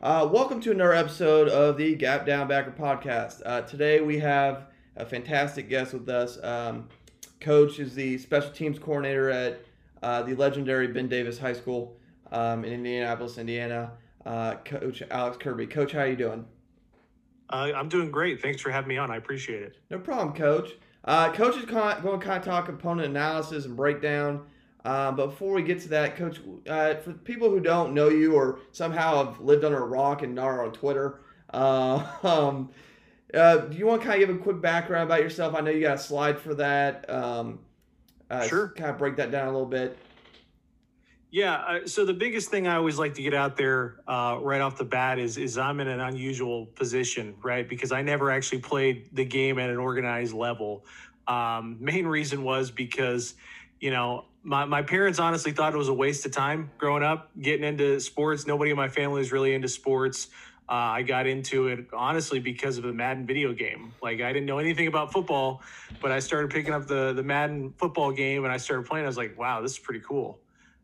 Uh, welcome to another episode of the Gap Down Backer podcast. Uh, today we have a fantastic guest with us. Um, Coach is the special teams coordinator at uh, the legendary Ben Davis High School um, in Indianapolis, Indiana. Uh, Coach Alex Kirby. Coach, how you doing? Uh, I'm doing great. Thanks for having me on. I appreciate it. No problem, Coach. Uh, Coach is con- going to kind of talk component analysis and breakdown. Um, but before we get to that, Coach, uh, for people who don't know you or somehow have lived under a rock and are on Twitter, uh, um, uh, do you want to kind of give a quick background about yourself? I know you got a slide for that. Um, uh, sure. Kind of break that down a little bit. Yeah. Uh, so the biggest thing I always like to get out there uh, right off the bat is is I'm in an unusual position, right? Because I never actually played the game at an organized level. Um, main reason was because, you know, my, my parents honestly thought it was a waste of time growing up, getting into sports. Nobody in my family is really into sports. Uh, I got into it honestly because of the Madden video game. Like I didn't know anything about football, but I started picking up the the Madden football game and I started playing. I was like, wow, this is pretty cool.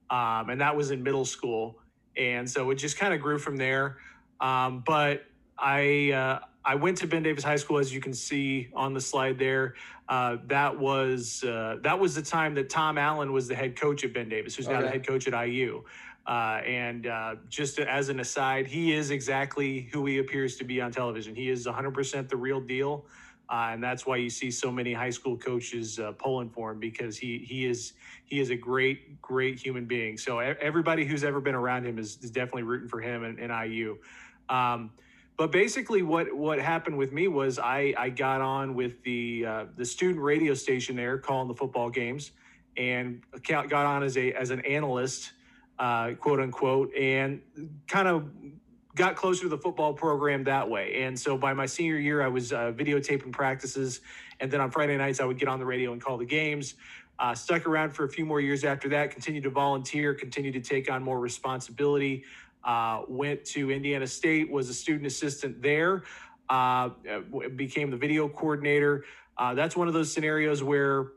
Um, and that was in middle school, and so it just kind of grew from there. Um, but I uh, I went to Ben Davis High School, as you can see on the slide there. Uh, that was uh, that was the time that Tom Allen was the head coach at Ben Davis, who's now the head coach at IU. Uh, and uh, just as an aside, he is exactly who he appears to be on television. He is 100% the real deal, uh, and that's why you see so many high school coaches uh, pulling for him because he he is he is a great great human being. So everybody who's ever been around him is, is definitely rooting for him and, and IU. Um, but basically, what what happened with me was I I got on with the uh, the student radio station there calling the football games, and got on as a as an analyst, uh, quote unquote, and kind of got closer to the football program that way. And so by my senior year, I was uh, videotaping practices, and then on Friday nights I would get on the radio and call the games. Uh, stuck around for a few more years after that. Continued to volunteer. Continued to take on more responsibility uh, went to Indiana State, was a student assistant there, uh, became the video coordinator. Uh, that's one of those scenarios where,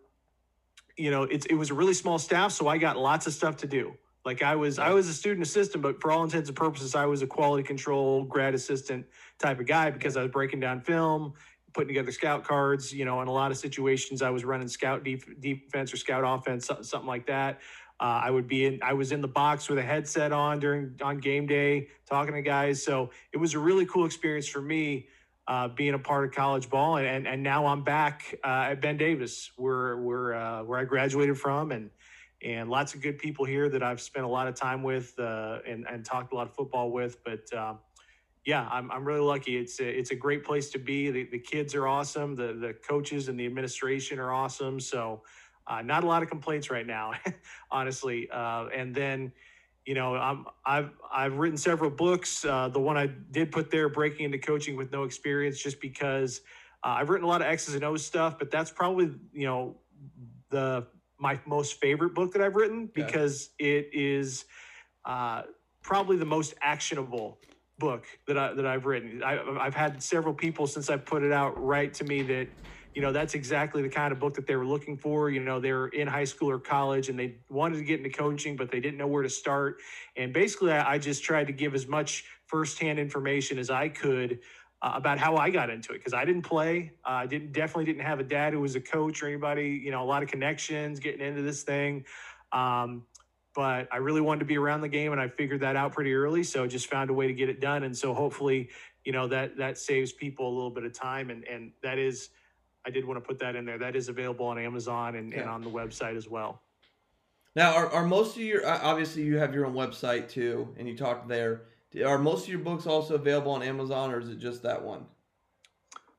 you know, it's, it was a really small staff, so I got lots of stuff to do. Like I was, I was a student assistant, but for all intents and purposes, I was a quality control grad assistant type of guy because I was breaking down film, putting together scout cards. You know, in a lot of situations, I was running scout def- defense or scout offense, something like that. Uh, I would be in. I was in the box with a headset on during on game day, talking to guys. So it was a really cool experience for me, uh, being a part of college ball. And and, and now I'm back uh, at Ben Davis, where where uh, where I graduated from, and and lots of good people here that I've spent a lot of time with uh, and and talked a lot of football with. But um, yeah, I'm I'm really lucky. It's a, it's a great place to be. The, the kids are awesome. The the coaches and the administration are awesome. So. Uh, not a lot of complaints right now, honestly. Uh, and then, you know, I'm, I've I've written several books. Uh, the one I did put there, "Breaking into Coaching with No Experience," just because uh, I've written a lot of X's and O's stuff. But that's probably you know the my most favorite book that I've written Yeah. because it is uh, probably the most actionable book that I that I've written. I, I've had several people since I put it out write to me that you know that's exactly the kind of book that they were looking for. You know they're in high school or college and they wanted to get into coaching but they didn't know where to start. And basically i, I just tried to give as much firsthand information as i could uh, about how i got into it because i didn't play. Uh, i didn't definitely didn't have a dad who was a coach or anybody you know a lot of connections getting into this thing. Um, but I really wanted to be around the game, and I figured that out pretty early. So just found a way to get it done, and so hopefully, you know that that saves people a little bit of time, and and that is, I did want to put that in there. That is available on Amazon and, and on the website as well. Now, are, are most of your obviously you have your own website too, and you talk there. Are most of your books also available on Amazon, or is it just that one?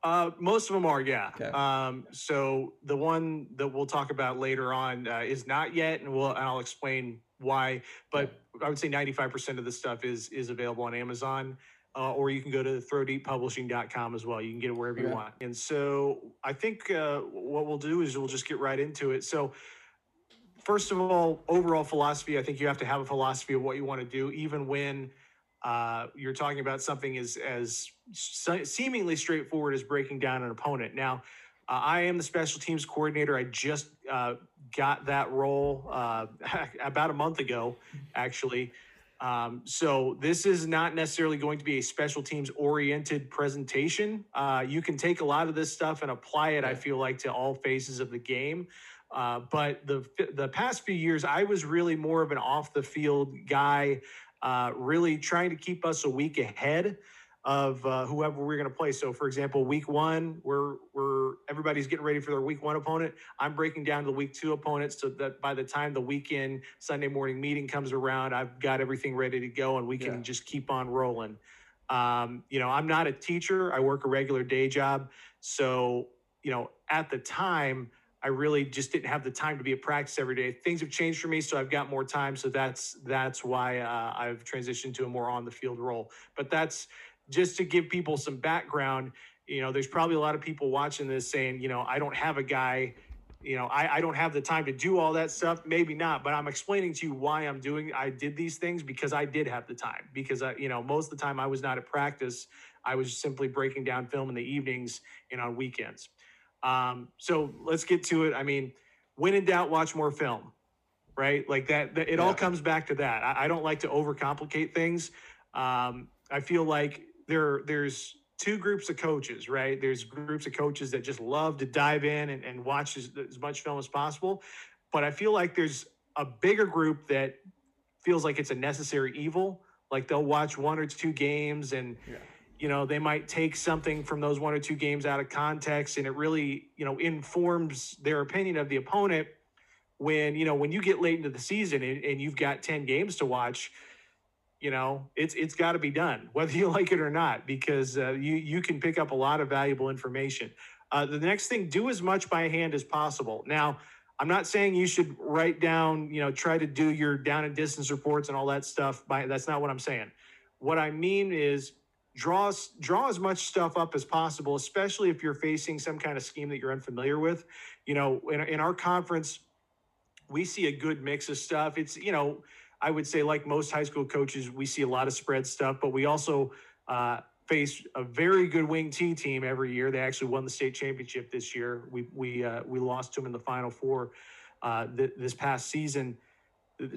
Uh, most of them are, yeah. Okay. Um, so the one that we'll talk about later on uh, is not yet, and we'll and I'll explain why. But I would say 95% of the stuff is is available on Amazon, uh, or you can go to throwdeeppublishing.com as well. You can get it wherever Okay. you want. And so I think uh, what we'll do is we'll just get right into it. So first of all, overall philosophy, I think you have to have a philosophy of what you want to do, even when uh, you're talking about something as as seemingly straightforward as breaking down an opponent. Now, uh, I am the special teams coordinator. I just uh, got that role uh, about a month ago, actually. Um, so this is not necessarily going to be a special teams oriented presentation. Uh, you can take a lot of this stuff and apply it. I feel like to all phases of the game. Uh, but the the past few years, I was really more of an off the field guy, uh, really trying to keep us a week ahead of uh, whoever we're going to play. So, for example, week one, we're we're everybody's getting ready for their week one opponent. I'm breaking down to the week two opponents so that by the time the weekend Sunday morning meeting comes around, I've got everything ready to go and we can Yeah. just keep on rolling. Um, you know, I'm not a teacher. I work a regular day job, so you know, at the time. I really just didn't have the time to be at practice every day. Things have changed for me, so I've got more time. So that's that's why uh, I've transitioned to a more on the field role. But that's just to give people some background. You know, there's probably a lot of people watching this saying, you know, I don't have a guy. You know, I, I don't have the time to do all that stuff. Maybe not, but I'm explaining to you why I'm doing. I did these things because I did have the time. Because I, you know, most of the time I was not at practice. I was simply breaking down film in the evenings and on weekends. Um, so let's get to it. I mean, when in doubt, watch more film, right? Like that, that it all comes back to that. I, I don't like to overcomplicate things. Um, I feel like there, there's two groups of coaches, right? There's groups of coaches that just love to dive in and, and watch as, as much film as possible. But I feel like there's a bigger group that feels like it's a necessary evil. Like they'll watch one or two games and Yeah. you know they might take something from those one or two games out of context and it really you know informs their opinion of the opponent when you know when you get late into the season and, and you've got 10 games to watch you know it's it's got to be done whether you like it or not because uh, you you can pick up a lot of valuable information. Uh, the next thing do as much by hand as possible. Now i'm not saying you should write down you know try to do your down and distance reports and all that stuff by that's not what i'm saying. What i mean is draw draw as much stuff up as possible especially if you're facing some kind of scheme that you're unfamiliar with. You know in, in our conference we see a good mix of stuff. It's you know i would say like most high school coaches we see a lot of spread stuff but we also uh, face a very good wing T team every year. They actually won the state championship this year. We we uh, we lost to them in the final four uh, th- this past season.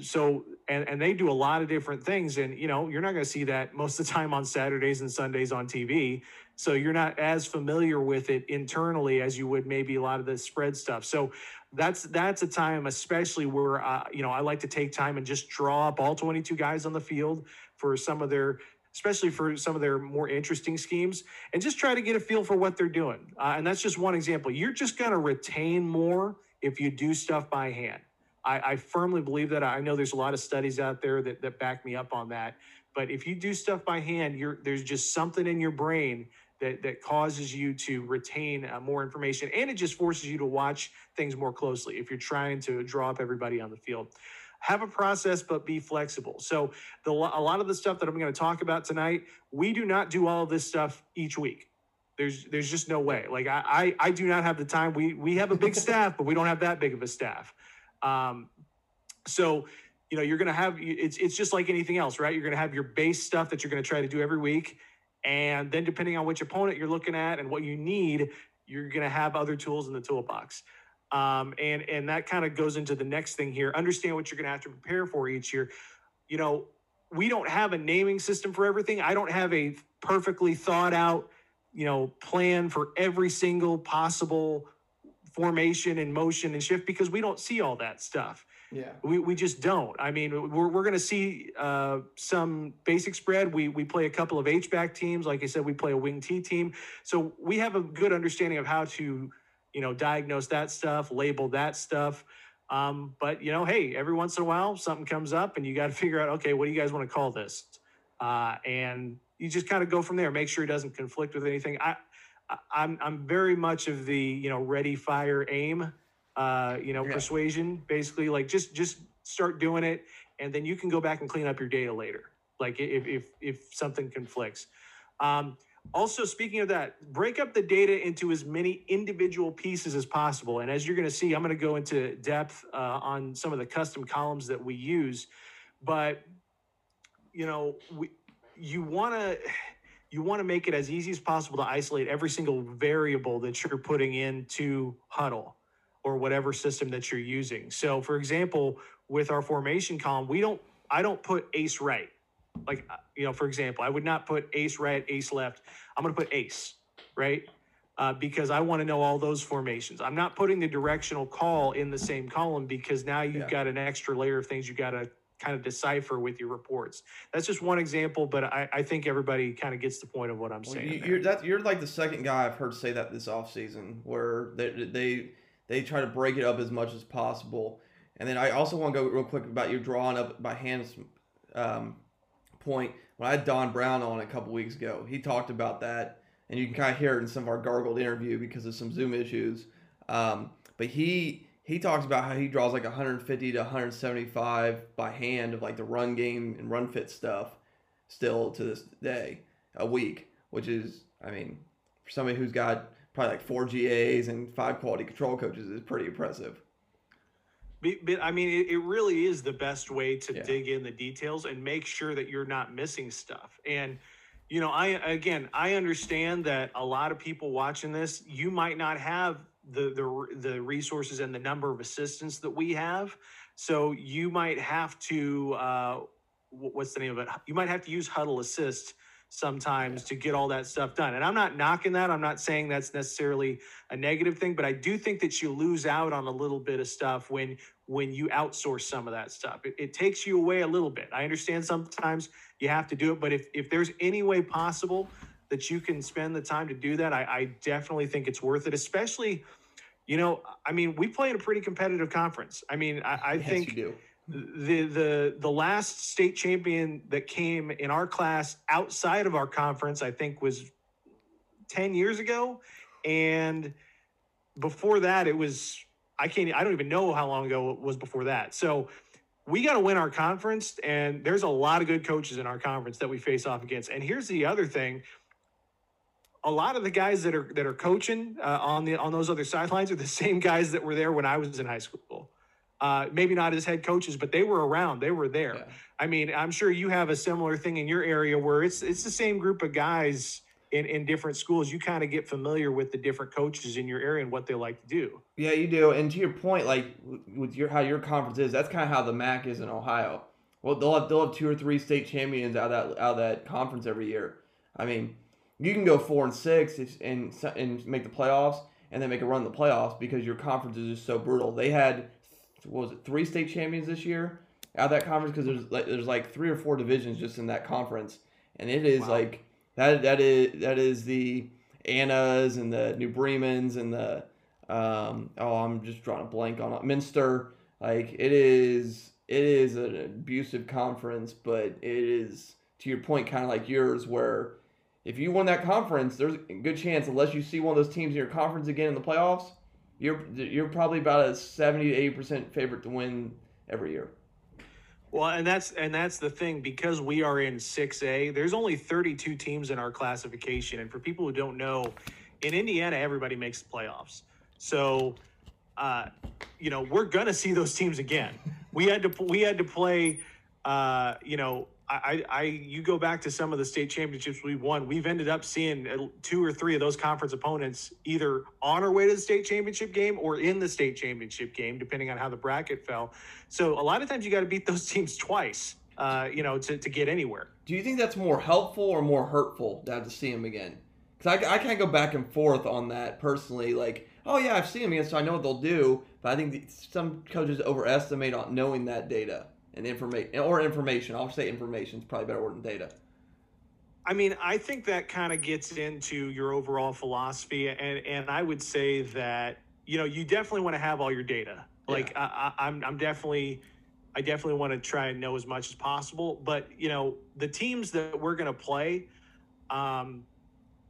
So and and they do a lot of different things and you know you're not going to see that most of the time on saturdays and sundays on tv so you're not as familiar with it internally as you would maybe a lot of the spread stuff. So that's that's a time especially where uh, you know i like to take time and just draw up all 22 guys on the field for some of their especially for some of their more interesting schemes and just try to get a feel for what they're doing uh, and that's just one example you're just going to retain more if you do stuff by hand I, I firmly believe that. I know there's a lot of studies out there that, that back me up on that. But if you do stuff by hand, you're, there's just something in your brain that, that causes you to retain uh, more information and it just forces you to watch things more closely if you're trying to draw up everybody on the field. Have a process, but be flexible. So, the, a lot of the stuff that I'm going to talk about tonight, we do not do all of this stuff each week. There's, there's just no way. Like I, I, I do not have the time. We, we have a big staff, but we don't have that big of a staff. Um, so, you know, you're going to have, it's, it's just like anything else, right? You're going to have your base stuff that you're going to try to do every week. And then depending on which opponent you're looking at and what you need, you're going to have other tools in the toolbox. Um, and, and that kind of goes into the next thing here. Understand what you're going to have to prepare for each year. You know, we don't have a naming system for everything. I don't have a perfectly thought out, you know, plan for every single possible formation and motion and shift because we don't see all that stuff. Yeah. We, we just don't. I mean, we're, we're going to see uh, some basic spread. We, we play a couple of H-back teams. Like I said, we play a wing T team. So we have a good understanding of how to, you know, diagnose that stuff, label that stuff. Um, but, you know, hey, every once in a while something comes up and you got to figure out, okay, what do you guys want to call this? uh, and you just kind of go from there. Make sure it doesn't conflict with anything. I, I'm I'm very much of the you know ready, fire, aim, uh, you know Yeah. persuasion. Basically, like just just start doing it, and then you can go back and clean up your data later. Like if if if something conflicts. Um, also, speaking of that, break up the data into as many individual pieces as possible. And as you're going to see, I'm going to go into depth uh, on some of the custom columns that we use. But you know, we, you want to you want to make it as easy as possible to isolate every single variable that you're putting into Hudl or whatever system that you're using. So, for example, with our formation column, we don't I don't put ace right. Like uh, you know for example i would not put ace right ace left. I'm going to put ace right? Uh, because i want to know all those formations. I'm not putting the directional call in the same column because now you've Yeah. got an extra layer of things you got to kind of decipher with your reports. That's just one example but i, I think everybody kind of gets the point of what i'm Well, saying You, you're, that you're like the second guy I've heard say that this offseason where they, they they try to break it up as much as possible. And then I also want to go real quick about your drawing up by hands um, point. When I had Don Brown on a couple weeks ago, he talked about that, and you can kind of hear it in some of our gargled interview because of some Zoom issues. Um, but he he talks about how he draws like 150 to 175 by hand of like the run game and run fit stuff still to this day a week, which is, I mean, for somebody who's got probably like four GAs and five quality control coaches is pretty impressive. But, but I mean, it, it really is the best way to Yeah. dig in the details and make sure that you're not missing stuff. And, you know, I, again, I understand that a lot of people watching this, you might not have the, the, the resources and the number of assistants that we have. So you might have to, uh, what's the name of it? You might have to use Hudl Assist sometimes to get all that stuff done. And I'm not knocking that. I'm not saying that's necessarily a negative thing, but I do think that you lose out on a little bit of stuff when when you outsource some of that stuff. It, it takes you away a little bit. I understand sometimes you have to do it, but if if there's any way possible that you can spend the time to do that, I, I definitely think it's worth it. Especially, you know, I mean, we play in a pretty competitive conference. I mean, I, I Yes, think you do. The the the last state champion that came in our class outside of our conference, I think, was ten years ago, and before that, it was I can't I don't even know how long ago it was before that. So we got to win our conference, and there's a lot of good coaches in our conference that we face off against. And here's the other thing. A lot of the guys that are that are coaching uh, on the on those other sidelines are the same guys that were there when I was in high school. Uh, maybe not as head coaches, but they were around. They were there. Yeah. I mean, I'm sure you have a similar thing in your area where it's it's the same group of guys in, in different schools. You kind of get familiar with the different coaches in your area and what they like to do. Yeah, you do. And to your point, like with your how your conference is, that's kind of how the MAC is in Ohio. Well, they'll have they'll have two or three state champions out of that out of that conference every year. I mean, you can go four and six if- and and make the playoffs, and then make a run in the playoffs because your conference is just so brutal. They had was it three state champions this year out of that conference because there's like there's like three or four divisions just in that conference, and it is Wow. like that that is that is the Annas and the New Bremens and the um, oh, I'm just drawing a blank on it. Minster. Like it is, it is an abusive conference, but it is to your point, kind of like yours, where if you win that conference, there's a good chance, unless you see one of those teams in your conference again in the playoffs, you're you're probably about a seventy to eighty percent favorite to win every year. Well, and that's and that's the thing because we are in 6A. There's only 32 teams in our classification, and for people who don't know, in Indiana, everybody makes the playoffs. So, uh, you know, we're gonna see those teams again. We had to we had to play. Uh, you know, I, I, you go back to some of the state championships we've won. We've ended up seeing two or three of those conference opponents either on our way to the state championship game or in the state championship game, depending on how the bracket fell. So a lot of times you got to beat those teams twice, uh, you know, to, to get anywhere. Do you think that's more helpful or more hurtful to have to see them again? Because I, I can't go back and forth on that personally. Like, oh yeah, I've seen them again, so I know what they'll do. But I think some coaches overestimate on knowing that data and information, or information. I'll say information is probably better word than data. I mean, I think that kind of gets into your overall philosophy, and and I would say that you know you definitely want to have all your data. Like I, I, I'm I'm definitely I definitely want to try and know as much as possible. But you know, the teams that we're going to play, um,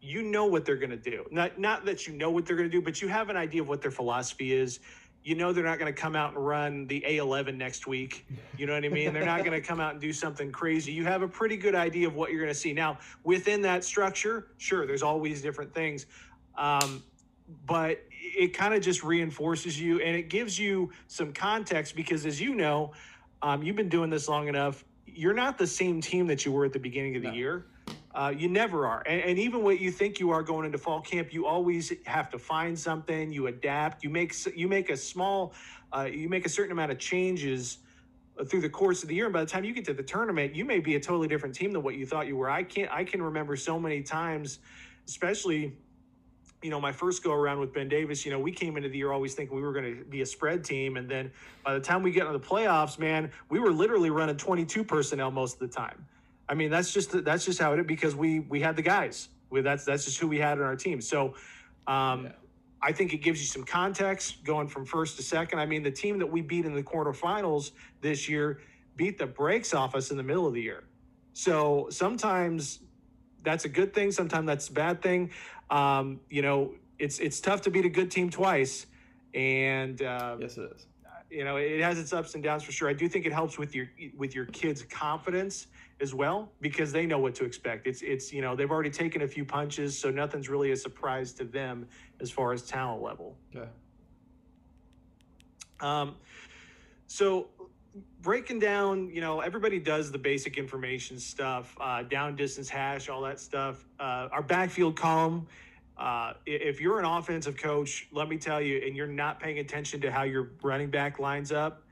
you know what they're going to do. Not not that you know what they're going to do, but you have an idea of what their philosophy is. You know they're not going to come out and run the A11 next week. You know what I mean? they're not going to come out and do something crazy. You have a pretty good idea of what you're going to see. Now, within that structure, sure, there's always different things. Um, but it kind of just reinforces you and it gives you some context because as you know um, you've been doing this long enough you're not the same team that you were at the beginning of the No. year uh, you never are and, and even what you think you are going into fall camp you always have to find something you adapt you make you make a small uh, you make a certain amount of changes through the course of the year and by the time you get to the tournament you may be a totally different team than what you thought you were i can't i can remember so many times especially you know, my first go around with Ben Davis, you know, we came into the year always thinking we were going to be a spread team. And then by the time we get into the playoffs, man, we were literally running 22 personnel most of the time. I mean, that's just, that's just how it is because we, we had the guys we, that's, that's just who we had on our team. So, um, Yeah. I think it gives you some context going from first to second. I mean, the team that we beat in the quarterfinals this year beat the brakes off us in the middle of the year. So sometimes that's a good thing. Sometimes that's a bad thing. Um, you know, it's it's tough to beat a good team twice, and uh, Yes, it is. you know it has its ups and downs for sure. I do think it helps with your with your kids' confidence as well because they know what to expect. It's it's you know they've already taken a few punches, so nothing's really a surprise to them as far as talent level. Okay. Um, so breaking down, you know, everybody does the basic information stuff, uh, down distance hash, all that stuff. Uh, our backfield column. Uh, if you're an offensive coach, let me tell you, and you're not paying attention to how your running back lines up,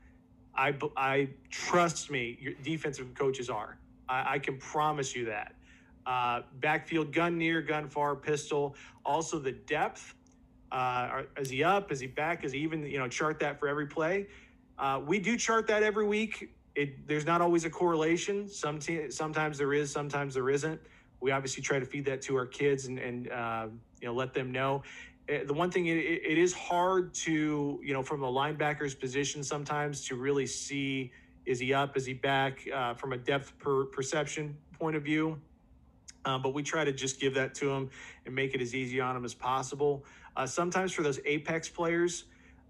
I, I trust me, your defensive coaches are. I, I can promise you that. Uh, backfield gun near, gun far, pistol. Also the depth. Uh, is he up? Is he back? Is he even? You know, chart that for every play. Uh, we do chart that every week. It, there's not always a correlation. Some sometimes there is, sometimes there isn't. We obviously try to feed that to our kids and, and uh, you know let them know. Uh, The one thing it it is hard to you know from a linebacker's position sometimes to really see is he up, is he back uh, from a depth per perception point of view. Uh, but we try to just give that to him and make it as easy on him as possible. Uh, sometimes for those apex players,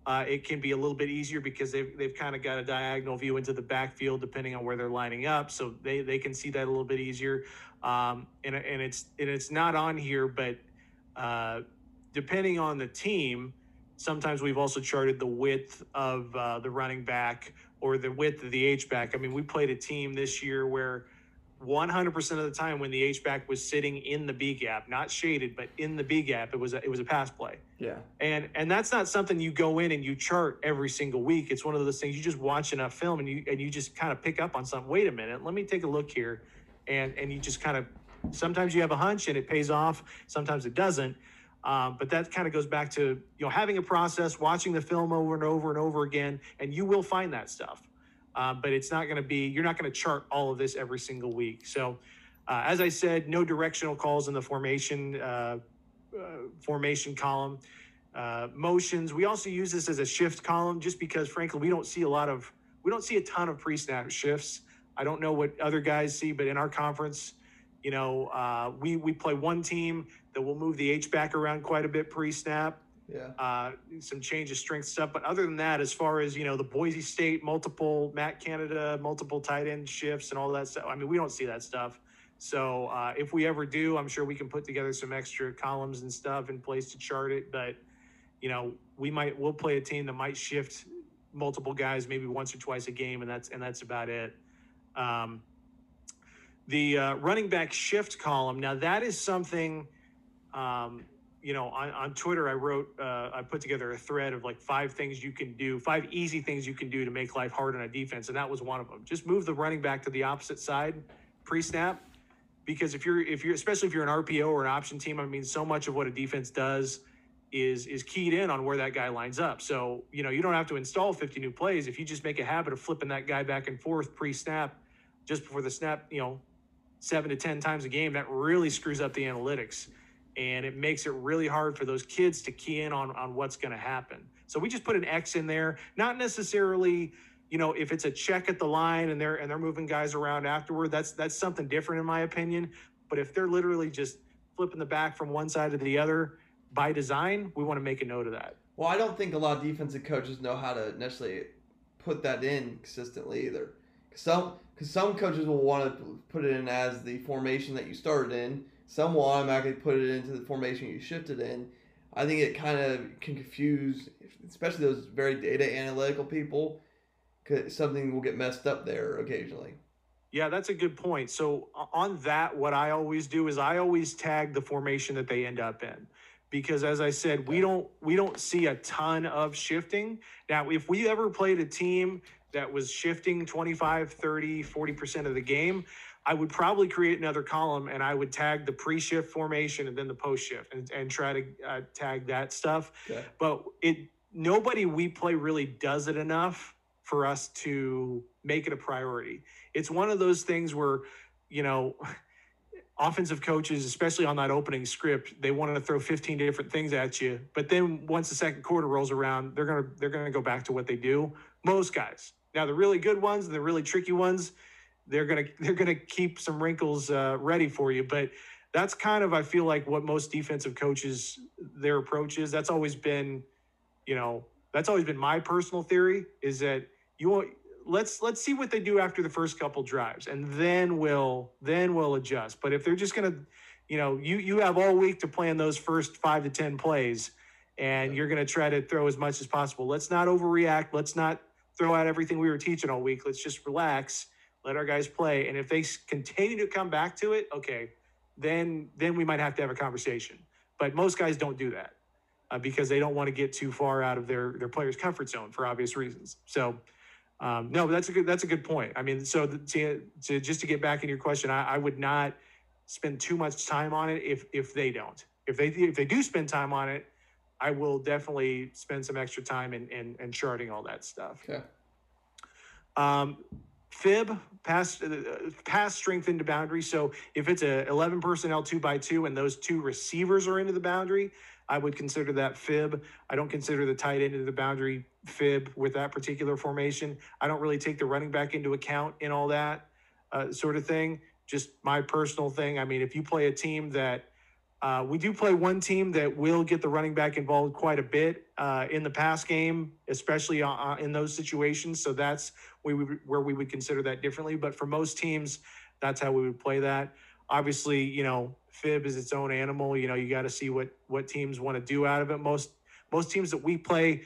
uh, it can be a little bit easier because they've, they've kind of got a diagonal view into the backfield depending on where they're lining up. So they, they can see that a little bit easier. Um, and, and it's and it's not on here, but uh, depending on the team, sometimes we've also charted the width of uh, the running back or the width of the H back. I mean, we played a team this year where 100% of the time when the H back was sitting in the B gap, not shaded, but in the B gap, it was a, it was a pass play. Yeah. and and that's not something you go in and you chart every single week. It's one of those things you just watch enough film and you and you just kind of pick up on something. Wait a minute let me take a look here. And and you just kind of sometimes you have a hunch and it pays off sometimes it doesn't um, but that kind of goes back to you know having a process watching the film over and over and over again and you will find that stuff um, but it's not going to be you're not going to chart all of this every single week so uh, as i said no directional calls in the formation uh, uh, formation column uh, motions. We also use this as a shift column just because, frankly, we don't see a lot of, we don't see a ton of pre snap shifts. I don't know what other guys see, but in our conference, you know, uh, we, we play one team that will move the H back around quite a bit pre snap, Yeah. uh, some change of strength stuff. But other than that, as far as, you know, the Boise State, multiple Matt Canada, multiple tight end shifts and all that stuff, I mean, we don't see that stuff. So uh, if we ever do, I'm sure we can put together some extra columns and stuff in place to chart it. But you know, we might we'll play a team that might shift multiple guys maybe once or twice a game, and that's and that's about it. Um, the uh, running back shift column now that is something. Um, you know, on, on Twitter, I wrote, uh, I put together a thread of like five things you can do, five easy things you can do to make life hard on a defense, and that was one of them. Just move the running back to the opposite side pre-snap because if you're if you're especially if you're an RPO or an option team, I mean, so much of what a defense does is is keyed in on where that guy lines up. So you know you don't have to install 50 new plays if you just make a habit of flipping that guy back and forth pre-snap, just before the snap, you know, seven to ten times a game. That really screws up the analytics, and it makes it really hard for those kids to key in on on what's going to happen. So we just put an X in there, not necessarily you know, if it's a check at the line and they're and they're moving guys around afterward, that's that's something different in my opinion. But if they're literally just flipping the back from one side to the other by design, we want to make a note of that. Well, I don't think a lot of defensive coaches know how to necessarily put that in consistently either. Cause Some because some coaches will want to put it in as the formation that you started in. Some will automatically put it into the formation you shifted in. I think it kind of can confuse, especially those very data analytical people. Cause something will get messed up there occasionally. Yeah, that's a good point. So on that, what I always do is I always tag the formation that they end up in. Because as I said, we don't we don't see a ton of shifting. Now, if we ever played a team that was shifting 25, 30, 40% of the game, I would probably create another column and I would tag the pre-shift formation and then the post-shift and, and try to uh, tag that stuff. But it nobody we play really does it enough for us to make it a priority. It's one of those things where, you know, offensive coaches, especially on that opening script, they want to throw 15 different things at you. But then once the second quarter rolls around, they're gonna they're gonna go back to what they do. Most guys. Now the really good ones, and the really tricky ones, they're gonna they're gonna keep some wrinkles uh, ready for you. But that's kind of I feel like what most defensive coaches their approach is. That's always been, you know, that's always been my personal theory is that you want let's let's see what they do after the first couple drives and then we'll then we'll adjust. But if they're just going to you know you you have all week to plan those first 5 to 10 plays and you're going to try to throw as much as possible. Let's not overreact. Let's not throw out everything we were teaching all week. Let's just relax let our guys play and if they continue to come back to it okay then then we might have to have a conversation but most guys don't do that uh, because they don't want to get too far out of their their players comfort zone for obvious reasons so um, no, but that's a good that's a good point. I mean, so the, to, to just to get back in your question, I, I would not spend too much time on it if if they don't. If they if they do spend time on it, I will definitely spend some extra time in in, in charting all that stuff. Okay. Um, fib pass uh, pass strength into boundary. So if it's a 11 personnel two by two and those two receivers are into the boundary, I would consider that fib. I don't consider the tight end into the boundary fib with that particular formation. I don't really take the running back into account in all that uh, sort of thing. Just my personal thing. I mean, if you play a team that uh, we do play one team that will get the running back involved quite a bit uh, in the pass game, especially uh, uh, in those situations. So that's we would, where we would consider that differently. But for most teams, that's how we would play that. Obviously, you know, fib is its own animal. You know, you got to see what what teams want to do out of it. Most most teams that we play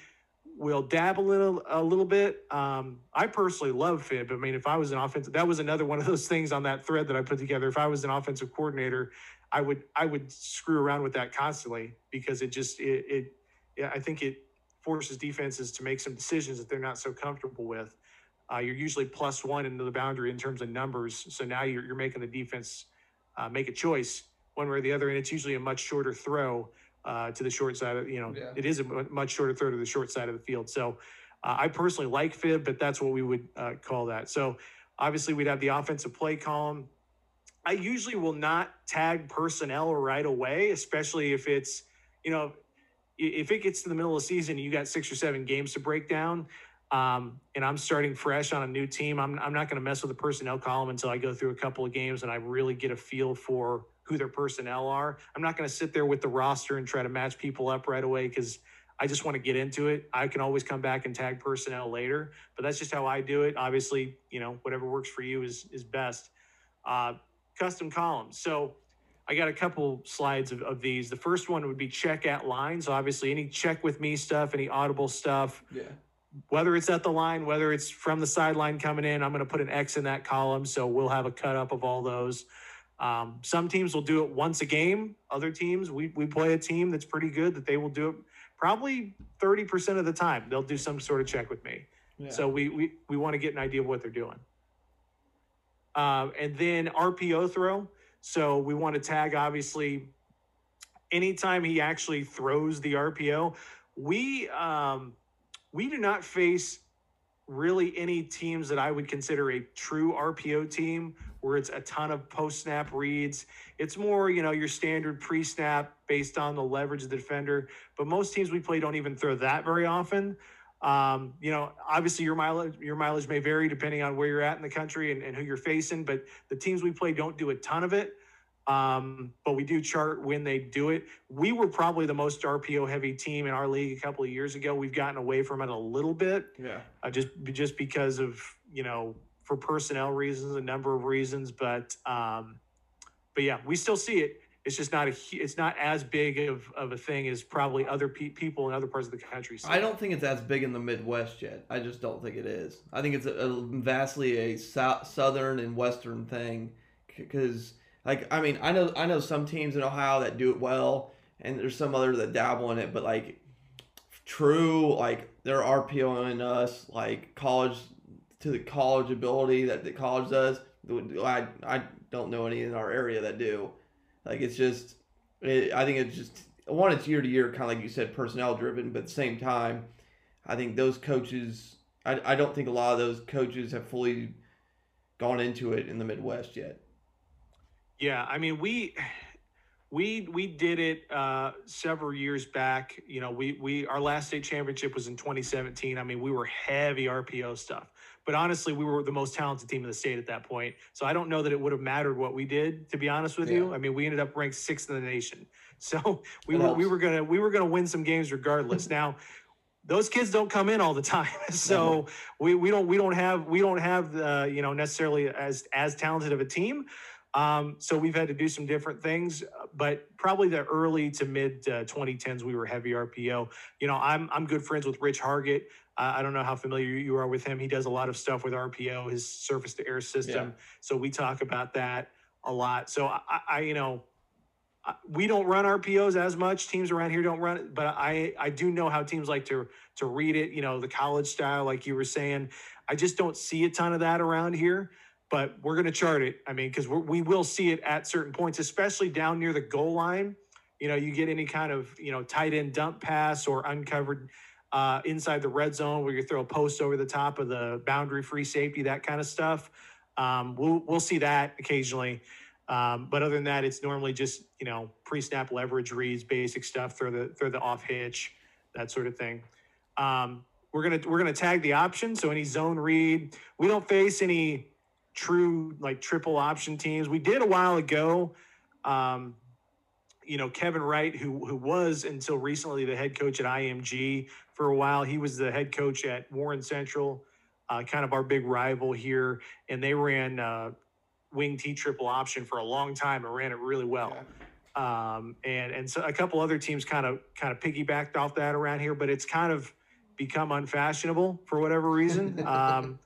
will dabble in a, a little bit. Um, I personally love fib. I mean, if I was an offensive, that was another one of those things on that thread that I put together. If I was an offensive coordinator, I would I would screw around with that constantly because it just it, it yeah, I think it forces defenses to make some decisions that they're not so comfortable with. Uh, you're usually plus one into the boundary in terms of numbers, so now you're you're making the defense uh, make a choice one way or the other, and it's usually a much shorter throw uh, to the short side of you know Yeah. it is a much shorter throw to the short side of the field. So uh, I personally like fib, but that's what we would uh, call that. So obviously we'd have the offensive play column. I usually will not tag personnel right away, especially if it's you know if it gets to the middle of the season, you got six or seven games to break down. Um, and I'm starting fresh on a new team. I'm, I'm not going to mess with the personnel column until I go through a couple of games and I really get a feel for who their personnel are. I'm not going to sit there with the roster and try to match people up right away because I just want to get into it. I can always come back and tag personnel later, but that's just how I do it. Obviously, you know, whatever works for you is is best. Uh, custom columns. So I got a couple slides of, of these. The first one would be check at line. So obviously, any check with me stuff, any audible stuff, Yeah. whether it's at the line, whether it's from the sideline coming in, I'm going to put an X in that column. So we'll have a cut up of all those. Um, some teams will do it once a game. Other teams, we, we play a team that's pretty good that they will do it probably 30% of the time. They'll do some sort of check with me. Yeah. So we, we, we want to get an idea of what they're doing. Uh, and then RPO throw. So we want to tag, obviously, anytime he actually throws the RPO. We, um, we do not face really any teams that I would consider a true RPO team where it's a ton of post snap reads. It's more, you know, your standard pre snap based on the leverage of the defender. But most teams we play don't even throw that very often. Um, you know, obviously your mileage your mileage may vary depending on where you're at in the country and, and who you're facing, but the teams we play don't do a ton of it. Um, but we do chart when they do it. We were probably the most RPO heavy team in our league a couple of years ago. We've gotten away from it a little bit, Yeah. uh, just just because of you know for personnel reasons, a number of reasons. But um, but yeah, we still see it. It's just not a it's not as big of, of a thing as probably other pe- people in other parts of the country. I don't think it's as big in the Midwest yet. I just don't think it is. I think it's a, a vastly a sou- southern and western thing because like I mean I know I know some teams in Ohio that do it well and there's some other that dabble in it but like true like they're RPOing us like college to the college ability that the college does. I I don't know any in our area that do. Like it's just it, I think it's just one it's year to year kind of like you said personnel driven but at the same time I think those coaches I, I don't think a lot of those coaches have fully gone into it in the Midwest yet. Yeah, I mean we we we did it uh, several years back. You know, we we our last state championship was in 2017. I mean, we were heavy RPO stuff, but honestly, we were the most talented team in the state at that point. So I don't know that it would have mattered what we did. To be honest with you, I mean, we ended up ranked sixth in the nation. So we were we were gonna we were gonna win some games regardless. now. Those kids don't come in all the time, so we, we don't we don't have we don't have uh, you know necessarily as as talented of a team. Um, so we've had to do some different things, but probably the early to mid uh, 2010s, we were heavy RPO. You know, I'm I'm good friends with Rich Hargitt. Uh, I don't know how familiar you are with him. He does a lot of stuff with RPO, his surface to air system. So we talk about that a lot. So I, I- I you know, I- we don't run RPOs as much. Teams around here don't run it, but I I do know how teams like to to read it. You know, the college style, like you were saying. I just don't see a ton of that around here but we're going to chart it. I mean, because we will see it at certain points, especially down near the goal line. You know, you get any kind of you know tight end dump pass or uncovered uh, inside the red zone where you throw a post over the top of the boundary free safety, that kind of stuff. Um, we'll we'll see that occasionally. Um, but other than that, it's normally just you know pre-snap leverage reads, basic stuff, throw the throw the off hitch, that sort of thing. Um, we're gonna we're gonna tag the option, so any zone read. We don't face any true like triple option teams. We did a while ago. Um, you know, Kevin Wright, who who was until recently the head coach at IMG for a while. He was the head coach at Warren Central, uh, kind of our big rival here, and they ran uh, wing T triple option for a long time and ran it really well. Um, and and so a couple other teams kind of kind of piggybacked off that around here, but it's kind of become unfashionable for whatever reason. Um,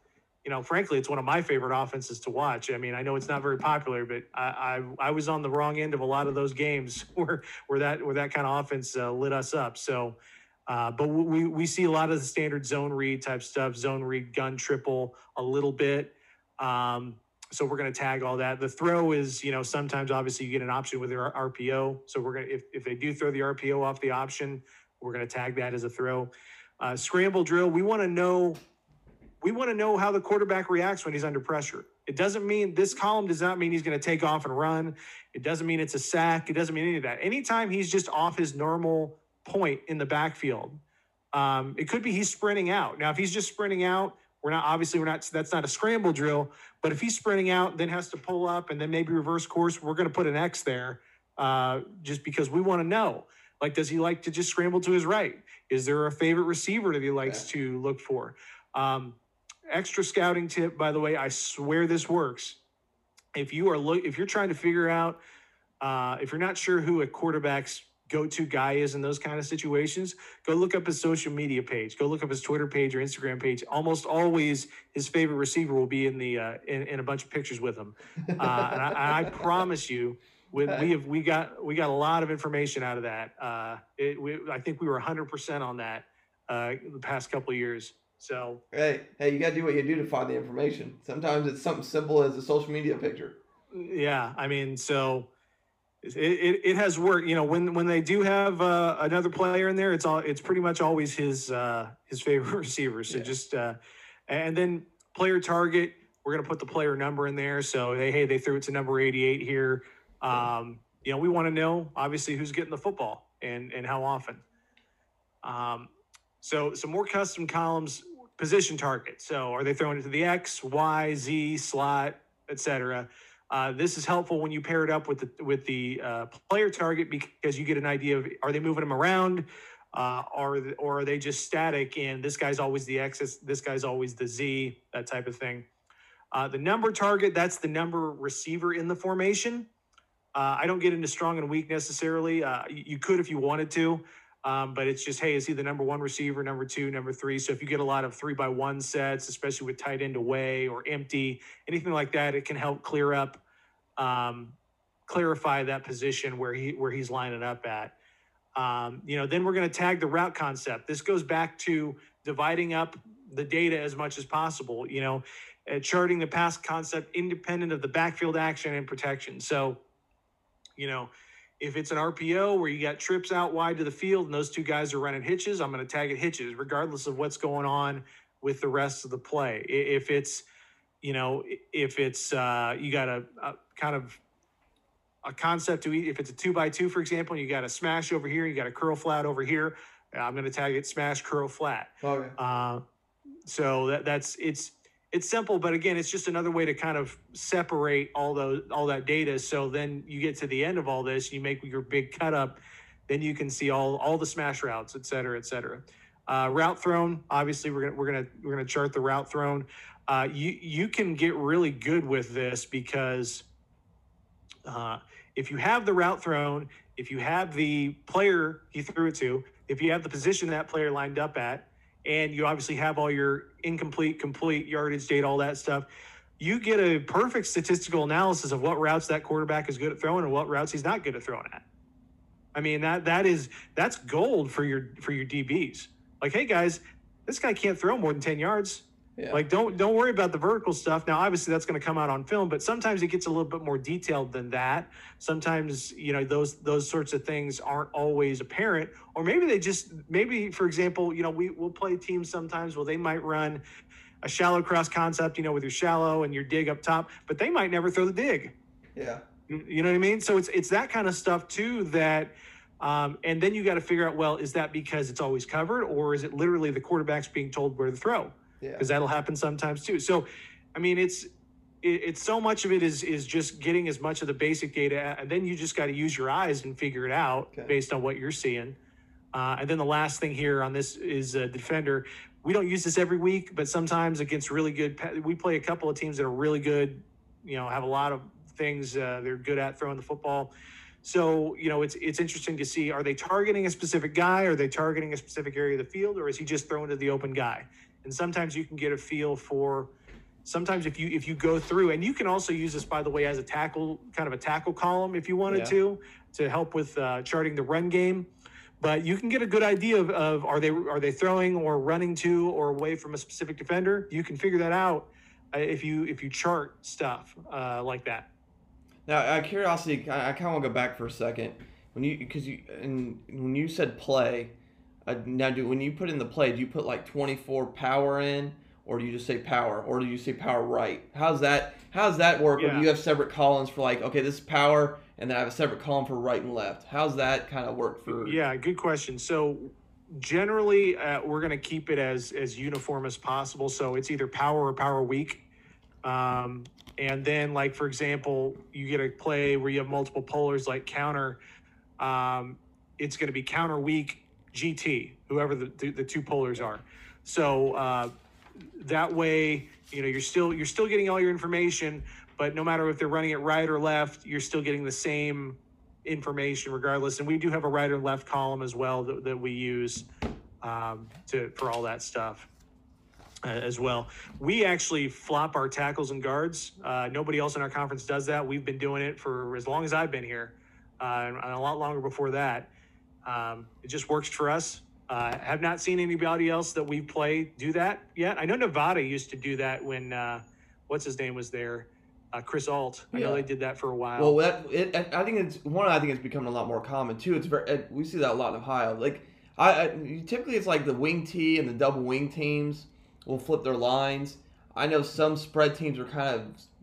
you know, frankly, it's one of my favorite offenses to watch. I mean, I know it's not very popular, but I I, I was on the wrong end of a lot of those games where where that where that kind of offense uh, lit us up. So, uh, but we we see a lot of the standard zone read type stuff, zone read, gun triple, a little bit. Um, so we're going to tag all that. The throw is, you know, sometimes obviously you get an option with your RPO. So we're going to if if they do throw the RPO off the option, we're going to tag that as a throw. Uh, scramble drill, we want to know we want to know how the quarterback reacts when he's under pressure. It doesn't mean this column does not mean he's going to take off and run. It doesn't mean it's a sack. It doesn't mean any of that. Anytime he's just off his normal point in the backfield, um, it could be he's sprinting out. Now, if he's just sprinting out, we're not obviously we're not that's not a scramble drill. But if he's sprinting out, then has to pull up and then maybe reverse course, we're going to put an X there, uh, just because we want to know. Like, does he like to just scramble to his right? Is there a favorite receiver that he likes to look for? Um, extra scouting tip, by the way, I swear this works. If you are look, if you're trying to figure out, uh, if you're not sure who a quarterback's go-to guy is in those kind of situations, go look up his social media page. Go look up his Twitter page or Instagram page. Almost always, his favorite receiver will be in the uh, in, in a bunch of pictures with him. Uh, and I, I promise you, we, we have we got we got a lot of information out of that. Uh, it, we, I think we were 100 percent on that uh, the past couple years. So Hey, hey, you gotta do what you do to find the information. Sometimes it's something simple as a social media picture. yeah, I mean, so it, it, it has worked. You know, when when they do have uh, another player in there, it's all it's pretty much always his uh, his favorite receiver. So Yeah. just uh, and then player target, we're gonna put the player number in there. So they hey they threw it to number eighty eight here. Um, you know, we want to know obviously who's getting the football and and how often. Um, So some more custom columns, position target. So are they throwing it to the X, Y, Z, slot, etc. Uh, this is helpful when you pair it up with the with the uh, player target because you get an idea of are they moving them around, uh, or or are they just static? And this guy's always the X, this guy's always the Z, that type of thing. Uh, the number target that's the number receiver in the formation. Uh, I don't get into strong and weak necessarily. Uh, you could if you wanted to. Um, but it's just, hey, is he the number one receiver, number two, number three? So if you get a lot of three by one sets, especially with tight end away or empty, anything like that, it can help clear up, um, clarify that position where he where he's lining up at. Um, you know, then we're going to tag the route concept. This goes back to dividing up the data as much as possible. You know, uh, charting the pass concept independent of the backfield action and protection. So, you know if it's an RPO where you got trips out wide to the field and those two guys are running hitches, I'm going to tag it hitches, regardless of what's going on with the rest of the play. If it's, you know, if it's uh, you got a, a kind of a concept to eat. If it's a two by two, for example, you got a smash over here, you got a curl flat over here. I'm going to tag it smash curl flat. Okay. Uh, so that that's it's it's simple, but again, it's just another way to kind of separate all those all that data. So then you get to the end of all this, you make your big cut up, then you can see all all the smash routes, et cetera, et cetera. Uh, route thrown, obviously, we're gonna we're gonna we're gonna chart the route thrown. Uh, you you can get really good with this because uh, if you have the route thrown, if you have the player he threw it to, if you have the position that player lined up at, and you obviously have all your incomplete, complete yardage data, all that stuff. You get a perfect statistical analysis of what routes that quarterback is good at throwing and what routes he's not good at throwing at. I mean that that is that's gold for your for your DBs. Like, hey guys, this guy can't throw more than ten yards. Yeah. Like don't don't worry about the vertical stuff. Now obviously that's going to come out on film, but sometimes it gets a little bit more detailed than that. Sometimes, you know, those those sorts of things aren't always apparent or maybe they just maybe for example, you know, we will play teams sometimes where they might run a shallow cross concept, you know, with your shallow and your dig up top, but they might never throw the dig. Yeah. You know what I mean? So it's it's that kind of stuff too that um, and then you got to figure out well, is that because it's always covered or is it literally the quarterback's being told where to throw? Because yeah. that'll happen sometimes too. So, I mean, it's it, it's so much of it is is just getting as much of the basic data, and then you just got to use your eyes and figure it out okay. based on what you're seeing. Uh, and then the last thing here on this is a defender. We don't use this every week, but sometimes against really good, we play a couple of teams that are really good. You know, have a lot of things uh, they're good at throwing the football. So you know, it's it's interesting to see: are they targeting a specific guy? Are they targeting a specific area of the field, or is he just throwing to the open guy? And sometimes you can get a feel for sometimes if you if you go through and you can also use this by the way as a tackle kind of a tackle column if you wanted yeah. to to help with uh, charting the run game. But you can get a good idea of, of, are they are they throwing or running to or away from a specific defender. You can figure that out uh, if you if you chart stuff uh, like that. Now out of curiosity i, I kind of want to go back for a second. When you because you and when you said play uh, now, do when you put in the play, do you put like 24 power in, or do you just say power, or do you say power right? How's that? How's that work? Yeah. Or do you have separate columns for like, okay, this is power, and then I have a separate column for right and left? How's that kind of work for? Yeah, good question. So generally, uh, we're going to keep it as as uniform as possible. So it's either power or power weak. Um, and then, like for example, you get a play where you have multiple pullers like counter. Um, it's going to be counter weak GT, whoever the, the, the two pullers are. So uh, that way, you know, you're still you're still getting all your information, but no matter if they're running it right or left, you're still getting the same information regardless. And we do have a right or left column as well that, that we use um, to for all that stuff. Uh, as well. We actually flop our tackles and guards. Uh, nobody else in our conference does that. We've been doing it for as long as I've been here, uh, and a lot longer before that. Um, it just works for us. Uh, have not seen anybody else that we play do that yet. I know Nevada used to do that when uh, what's his name was there, uh, Chris Ault. I yeah. know they did that for a while. Well, that it, I think it's one. I think it's becoming a lot more common too. It's very we see that a lot in Ohio. Like I, I typically it's like the wing T and the double wing teams will flip their lines. I know some spread teams are kind of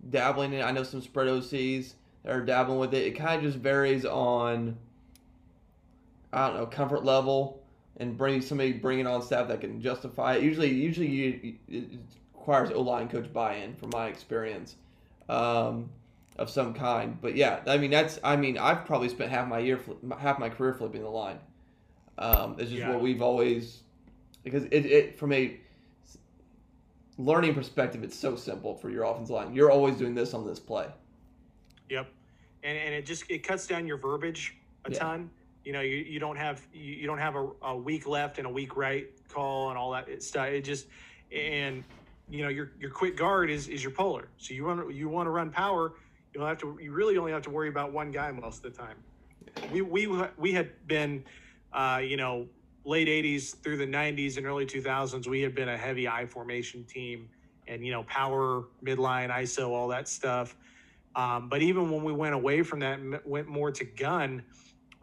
dabbling in. it. I know some spread OCs that are dabbling with it. It kind of just varies on I don't know comfort level. and bring somebody bringing on staff that can justify it. Usually, usually you, it requires O line coach buy-in, from my experience, um, of some kind. But yeah, I mean that's I mean I've probably spent half my year, half my career flipping the line. Um, it's just Yeah. what we've always because it, it from a learning perspective, it's so simple for your offensive line. You're always doing this on this play. Yep. And and it just it cuts down your verbiage a Yeah. ton. You know, you, you don't have you, you don't have a, a week left and a week right call and all that stuff. It just and you know your your quick guard is is your puller. So you want you want to run power. You don't have to. You really only have to worry about one guy most of the time. We we we had been, uh, you know, late '80s through the '90s and early 2000s. We had been a heavy I formation team, and you know, power, midline, ISO, all that stuff. Um, but even when we went away from that went more to gun,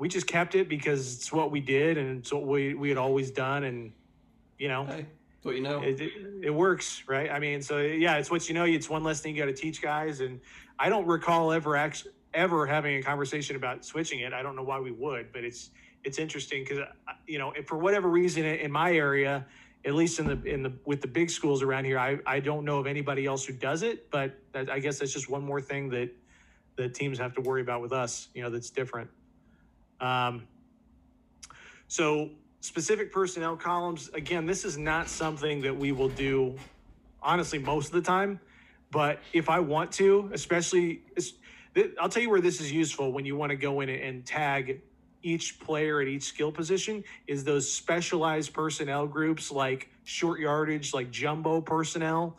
we just kept it because it's what we did and it's what we, we had always done. And, you know, Hey, what you know. it, it, it works, right? I mean, so yeah, it's what you know. It's one less thing you got to teach guys. And I don't recall ever actually ever having a conversation about switching it. I don't know why we would, but it's it's interesting because uh, you know, if for whatever reason in my area, at least in the in the with the big schools around here, I I don't know of anybody else who does it. But that, I guess that's just one more thing that the teams have to worry about with us. You know, that's different. Um, so specific personnel columns, again, this is not something that we will do honestly most of the time. But if I want to, especially, I'll tell you where this is useful when you want to go in and tag each player at each skill position is those specialized personnel groups like short yardage, like jumbo personnel,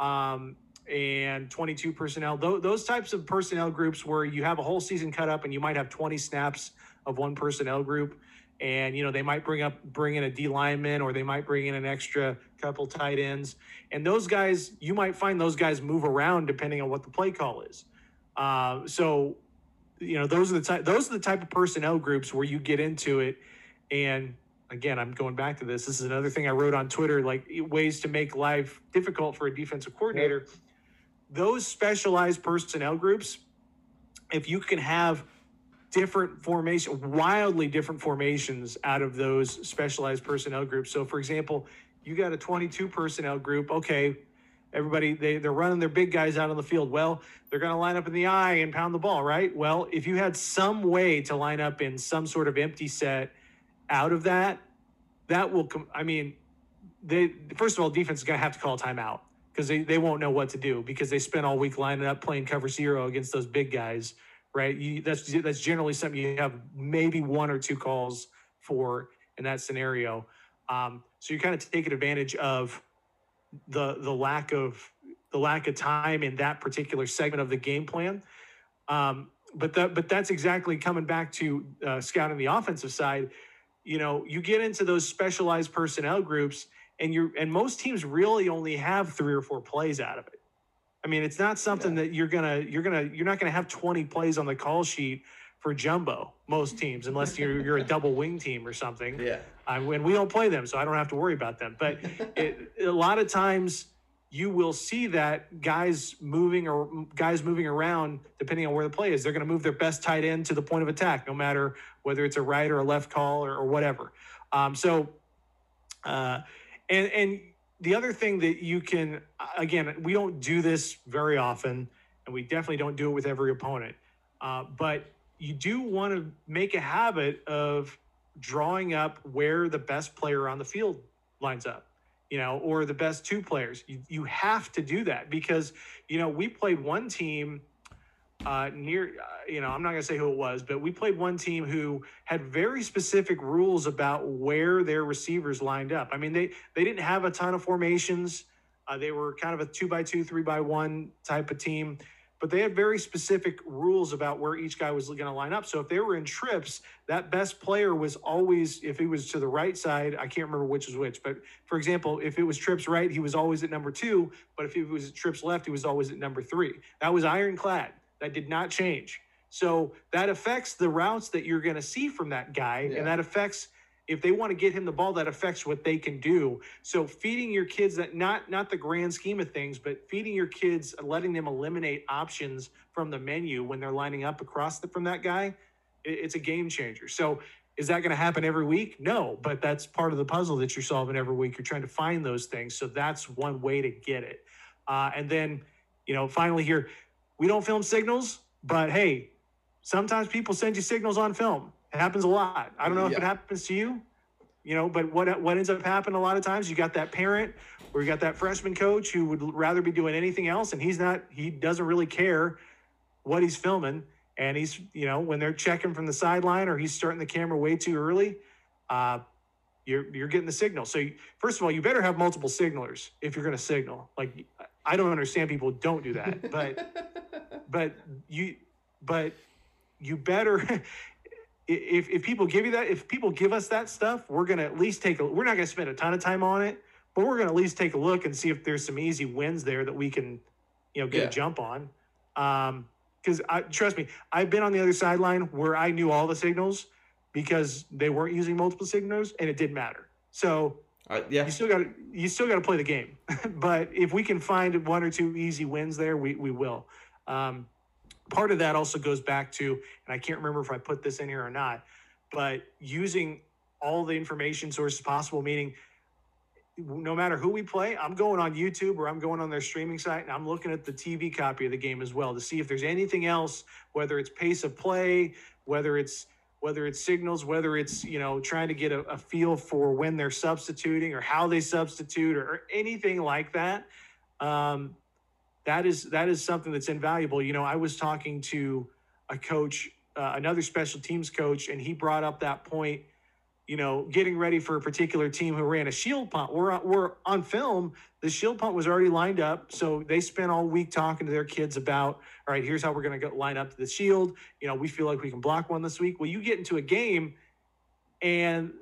um, and 22 personnel. Those, those types of personnel groups where you have a whole season cut up and you might have 20 snaps of one personnel group. And you know they might bring up bring in a D lineman or they might bring in an extra couple tight ends. And those guys you might find those guys move around depending on what the play call is. Uh, so you know those are the type those are the type of personnel groups where you get into it. And again i'm going back to this. This is another thing i wrote on twitter like ways to make life difficult for a defensive coordinator. Those specialized personnel groups if you can have different formation wildly different formations out of those specialized personnel groups. So for example you got a 22 personnel group okay everybody they, they're running their big guys out on the field. Well they're going to line up in the I and pound the ball right? Well if you had some way to line up in some sort of empty set out of that that will come i mean they first of all defense is going to have to call timeout because they, they won't know what to do because they spent all week lining up playing cover zero against those big guys right you, that's that's generally something you have maybe one or two calls for in that scenario um, so you're kind of taking advantage of the the lack of the lack of time in that particular segment of the game plan. Um, but that but that's exactly coming back to uh, scouting the offensive side. You know, you get into those specialized personnel groups, and you're and most teams really only have three or four plays out of it. I mean, it's not something that you're gonna you're gonna you're not gonna have 20 plays on the call sheet for jumbo. Most teams, unless you're you're a double wing team or something. Yeah. I, when we don't play them, so I don't have to worry about them. But it, a lot of times you will see that guys moving or guys moving around depending on where the play is. They're going to move their best tight end to the point of attack, no matter whether it's a right or a left call or, or whatever. Um, so, uh, and and the other thing that you can again, we don't do this very often, and we definitely don't do it with every opponent. Uh, but you do want to make a habit of drawing up where the best player on the field lines up, you know, or the best two players. You, you have to do that because, you know, we played one team uh, near, uh, you know, I'm not going to say who it was, but we played one team who had very specific rules about where their receivers lined up. I mean, they, they didn't have a ton of formations. Uh, they were kind of a two by two, three by one type of team but they had very specific rules about where each guy was going to line up. So if they were in trips, that best player was always, if he was to the right side, I can't remember which was which, but for example, if it was trips right, he was always at number two. But if it was trips left, he was always at number three. That was ironclad. That did not change. So that affects the routes that you're going to see from that guy, Yeah. and that affects if they want to get him the ball that affects what they can do so feeding your kids that not not the grand scheme of things but feeding your kids letting them eliminate options from the menu when they're lining up across the, from that guy it, it's a game changer so is that going to happen every week? No, but that's part of the puzzle that you're solving every week. You're trying to find those things. So that's one way to get it. Uh, and then, you know, finally here, we don't film signals, but hey, sometimes people send you signals on film. It happens a lot. I don't know Yeah. if it happens to you, you know, but what what ends up happening a lot of times, you got that parent or you got that freshman coach who would rather be doing anything else, and he's not. He doesn't really care what he's filming, and he's you know when they're checking from the sideline or he's starting the camera way too early. Uh, you're you're getting the signal. So you, first of all, you better have multiple signalers if you're going to signal. Like I don't understand people don't do that, but but you but you better if, if people give you that if people give us that stuff we're going to at least take a we're not going to spend a ton of time on it but we're going to at least take a look and see if there's some easy wins there that we can you know get Yeah. a jump on um because I trust me i've been on the other sideline where i knew all the signals because they weren't using multiple signals and it didn't matter so Right, yeah. you still got you still got to play the game. but if we can find one or two easy wins there, we we will. Um, part of that also goes back to, and I can't remember if I put this in here or not, but using all the information sources possible, meaning no matter who we play, I'm going on YouTube or I'm going on their streaming site and I'm looking at the TV copy of the game as well to see if there's anything else, whether it's pace of play, whether it's whether it's signals, whether it's you know trying to get a, a feel for when they're substituting or how they substitute or, or anything like that. Um, that is that is something that's invaluable. You know, I was talking to a coach, uh, another special teams coach, and he brought up that point. You know, getting ready for a particular team who ran a shield punt. We're we're on film. The shield punt was already lined up, so they spent all week talking to their kids about, all right, here's how we're going to line up to the shield. You know, we feel like we can block one this week. Well, you get into a game, and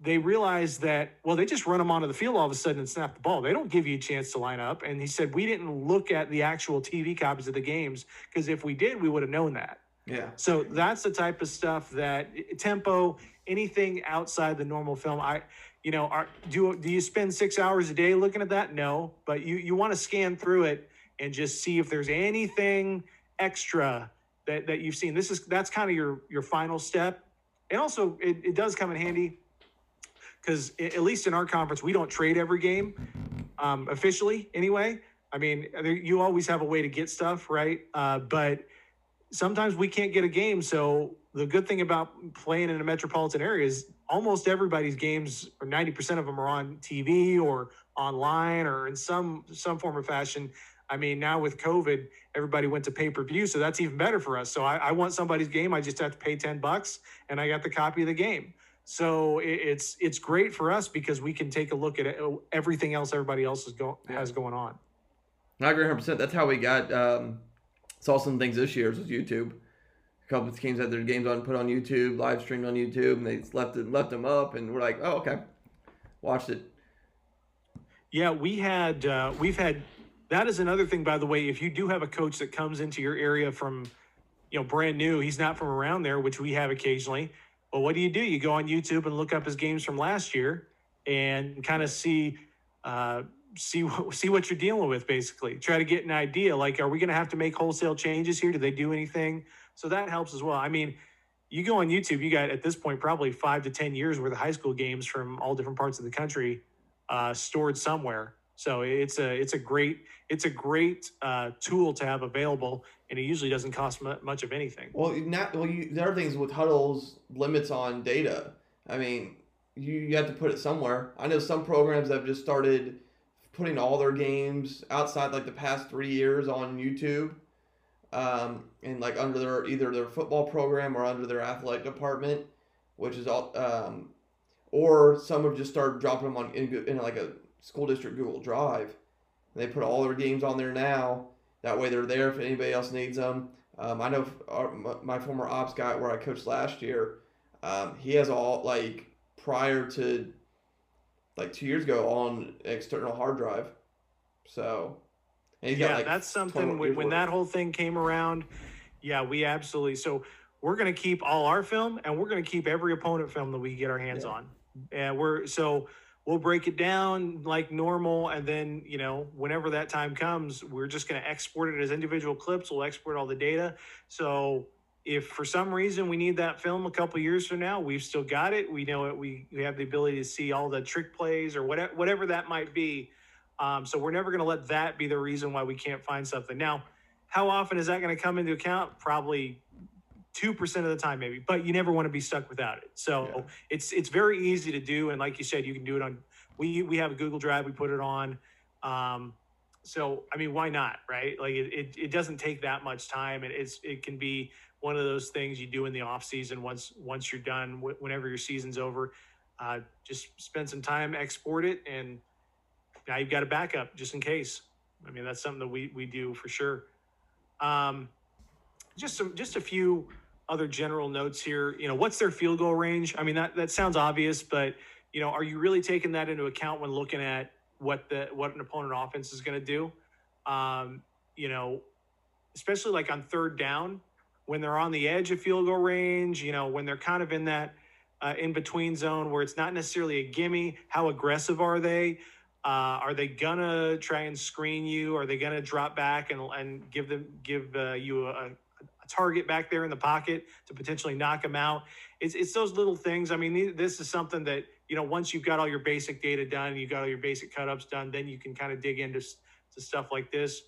they realize that well they just run them onto the field all of a sudden and snap the ball they don't give you a chance to line up and he said we didn't look at the actual tv copies of the games because if we did we would have known that Yeah. so that's the type of stuff that tempo anything outside the normal film i you know are do do you spend six hours a day looking at that? No but you you want to scan through it and just see if there's anything extra that, that you've seen. This is that's kind of your your final step. And also it, it does come in handy because at least in our conference we don't trade every game um, officially anyway. I mean you always have a way to get stuff right? Uh, but sometimes we can't get a game. So the good thing about playing in a metropolitan area is almost everybody's games or 90% of them are on tv or online or in some some form or fashion. I mean now with covid everybody went to pay-per-view so that's even better for us. So I, I want somebody's game. I just have to pay 10 bucks and i got the copy of the game. So it, it's it's great for us because we can take a look at everything else everybody else is go, has going on. I agree 100. percent. That's how we got um, saw some things this year was YouTube. A couple of teams had their games on put on YouTube, live streamed on YouTube, and they left it left them up, and we're like, oh okay, watched it. Yeah, we had uh, we've had that is another thing by the way. If you do have a coach that comes into your area from you know brand new, he's not from around there, which we have occasionally. Well, what do you do? You go on YouTube and look up his games from last year and kind of see uh, see what see what you're dealing with. Basically, try to get an idea. Like, are we going to have to make wholesale changes here? Do they do anything? So that helps as well. I mean, you go on YouTube, you got at this point probably five to ten years worth of high school games from all different parts of the country uh, stored somewhere. So it's a it's a great it's a great uh, tool to have available, and it usually doesn't cost mu- much of anything. Well, not well. You, the other things with Hudl's limits on data. I mean, you, you have to put it somewhere. I know some programs have just started putting all their games outside like the past three years on YouTube, um, and like under their either their football program or under their athletic department, which is all. Um, or some have just started dropping them on in, in like a school district Google Drive. And they put all their games on there now. That way they're there if anybody else needs them. Um, I know our, my- former ops guy where I coached last year, um, he has all like prior to like two years ago on external hard drive. So, yeah, like that's something when, when that whole thing came around. Yeah, we absolutely. So we're going to keep all our film, and we're going to keep every opponent film that we get our hands Yeah. on. And we're so we'll break it down like normal, and then you know whenever that time comes, we're just going to export it as individual clips. We'll export all the data. So if for some reason we need that film a couple years from now, we've still got it. We know it. We, we have the ability to see all the trick plays or whatever, whatever that might be. Um, so we're never going to let that be the reason why we can't find something. Now, how often is that going to come into account? Probably two percent of the time, maybe. But you never want to be stuck without it. So Yeah. it's it's very easy to do, and like you said, you can do it on. We we have a Google Drive. We put it on. Um, so I mean, why not, right? Like it, it, it doesn't take that much time, and it's it can be one of those things you do in the off season once once you're done, wh- whenever your season's over. Uh, just spend some time, export it, and now you've got a backup just in case. I mean, that's something that we we do for sure. Um, just some just a few other general notes here. You know, what's their field goal range? I mean, that that sounds obvious, but you know, are you really taking that into account when looking at what the what an opponent offense is going to do? Um, you know, especially like on third down when they're on the edge of field goal range. You know, when they're kind of in that uh, in between zone where it's not necessarily a gimme. How aggressive are they? Uh, are they gonna try and screen you? Are they gonna drop back and and give them give uh, you a, a target back there in the pocket to potentially knock them out? It's it's those little things. I mean, this is something that you know once you've got all your basic data done, you got all your basic cut ups done, then you can kind of dig into to stuff like this.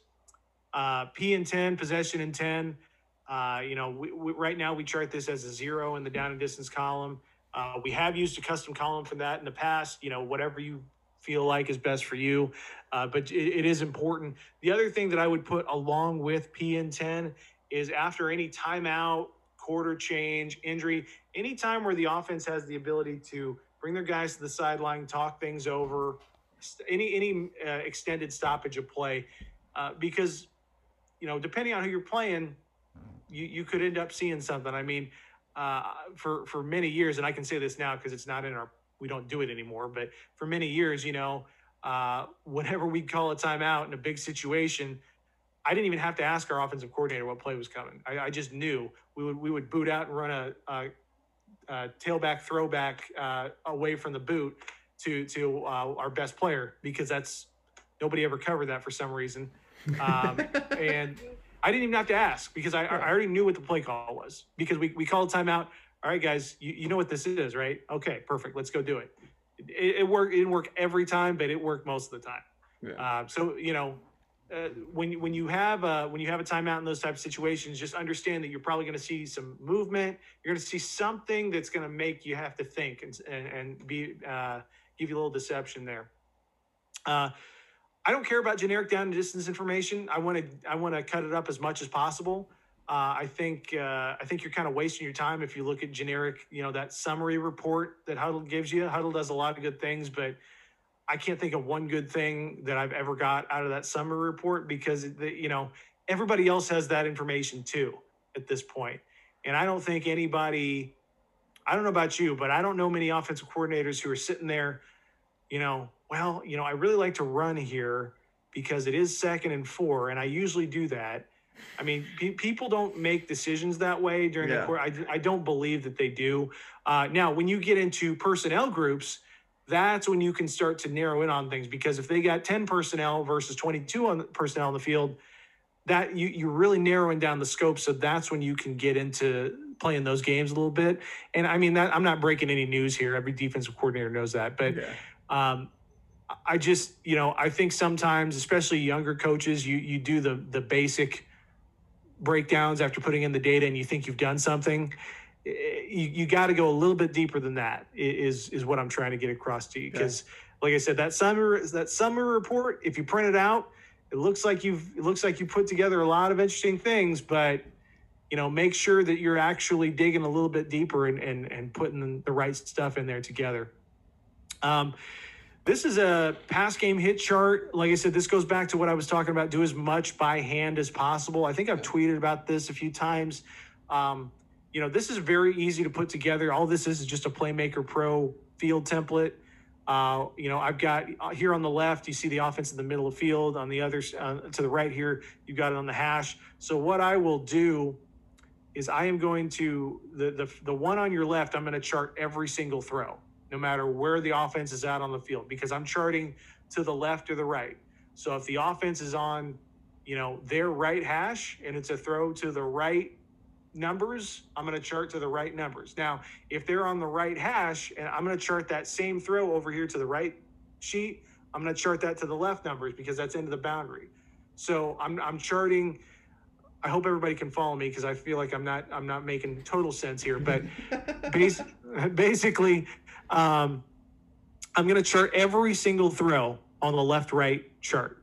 Uh, P and ten, possession and ten. Uh, you know, we, we, right now we chart this as a zero in the down and distance column. Uh, we have used a custom column for that in the past. You know, whatever you feel like is best for you, uh, but it, it is important. The other thing that I would put along with P and ten is after any timeout, quarter change, injury, any time where the offense has the ability to bring their guys to the sideline, talk things over, any any uh, extended stoppage of play, uh, because you know depending on who you're playing, you you could end up seeing something. I mean, uh, for for many years, and I can say this now because it's not in our we don't do it anymore, but for many years, you know, uh, whenever we call a timeout in a big situation. I didn't even have to ask our offensive coordinator what play was coming. I, I just knew we would we would boot out and run a, a, a tailback throwback uh, away from the boot to to uh, our best player because that's nobody ever covered that for some reason, um, and I didn't even have to ask because I, I already knew what the play call was because we we called timeout. All right, guys, you, you know what this is, right? Okay, perfect. Let's go do it. It, it worked. It didn't work every time, but it worked most of the time. Yeah. Uh, so you know, uh, when when you have a, when you have a timeout in those type of situations, just understand that you're probably going to see some movement. You're going to see something that's going to make you have to think and and, and be uh, give you a little deception there. Uh, I don't care about generic down and distance information. I want to I want to cut it up as much as possible. Uh, I think uh, I think you're kind of wasting your time if you look at generic, you know, that summary report that Hudl gives you. Hudl does a lot of good things, but I can't think of one good thing that I've ever got out of that summary report because the, you know everybody else has that information too at this point. point, and I don't think anybody. I don't know about you, but I don't know many offensive coordinators who are sitting there, you know, well, you know, I really like to run here because it is second and four, and I usually do that. I mean, pe- people don't make decisions that way during Yeah. the court. I, I don't believe that they do. Uh, now, when you get into personnel groups, that's when you can start to narrow in on things because if they got 10 personnel versus 22 on the personnel on the field, that you, you're really narrowing down the scope. So that's when you can get into playing those games a little bit. And I mean, that I'm not breaking any news here. Every defensive coordinator knows that. But yeah. um, I just, you know, I think sometimes, especially younger coaches, you you do the the basic breakdowns after putting in the data, and you think you've done something. Eh, You you got to go a little bit deeper than that. Is Is is what I'm trying to get across to you because, like I said, that summer that summer report, if you print it out, it looks like you've it looks like you put together a lot of interesting things, but you know, make sure that you're actually digging a little bit deeper and and, and putting the right stuff in there together. Um, this is a pass game hit chart. Like I said, this goes back to what I was talking about. Do as much by hand as possible. I think I've tweeted about this a few times. Um, you know, this is very easy to put together. All this is is just a Playmaker Pro field template. Uh, you know, I've got uh, here on the left, you see the offense in the middle of field. On the other, uh, to the right here, you've got it on the hash. So what I will do is I am going to the the the one on your left. I'm going to chart every single throw, no matter where the offense is at on the field, because I'm charting to the left or the right. So if the offense is on, you know, their right hash and it's a throw to the right numbers, I'm going to chart to the right numbers. Now, if they're on the right hash, and I'm going to chart that same throw over here to the right sheet, I'm going to chart that to the left numbers because that's into the boundary. So I'm, I'm charting. I hope everybody can follow me because I feel like I'm not I'm not making total sense here. But bas- basically, um, I'm going to chart every single throw on the left right chart.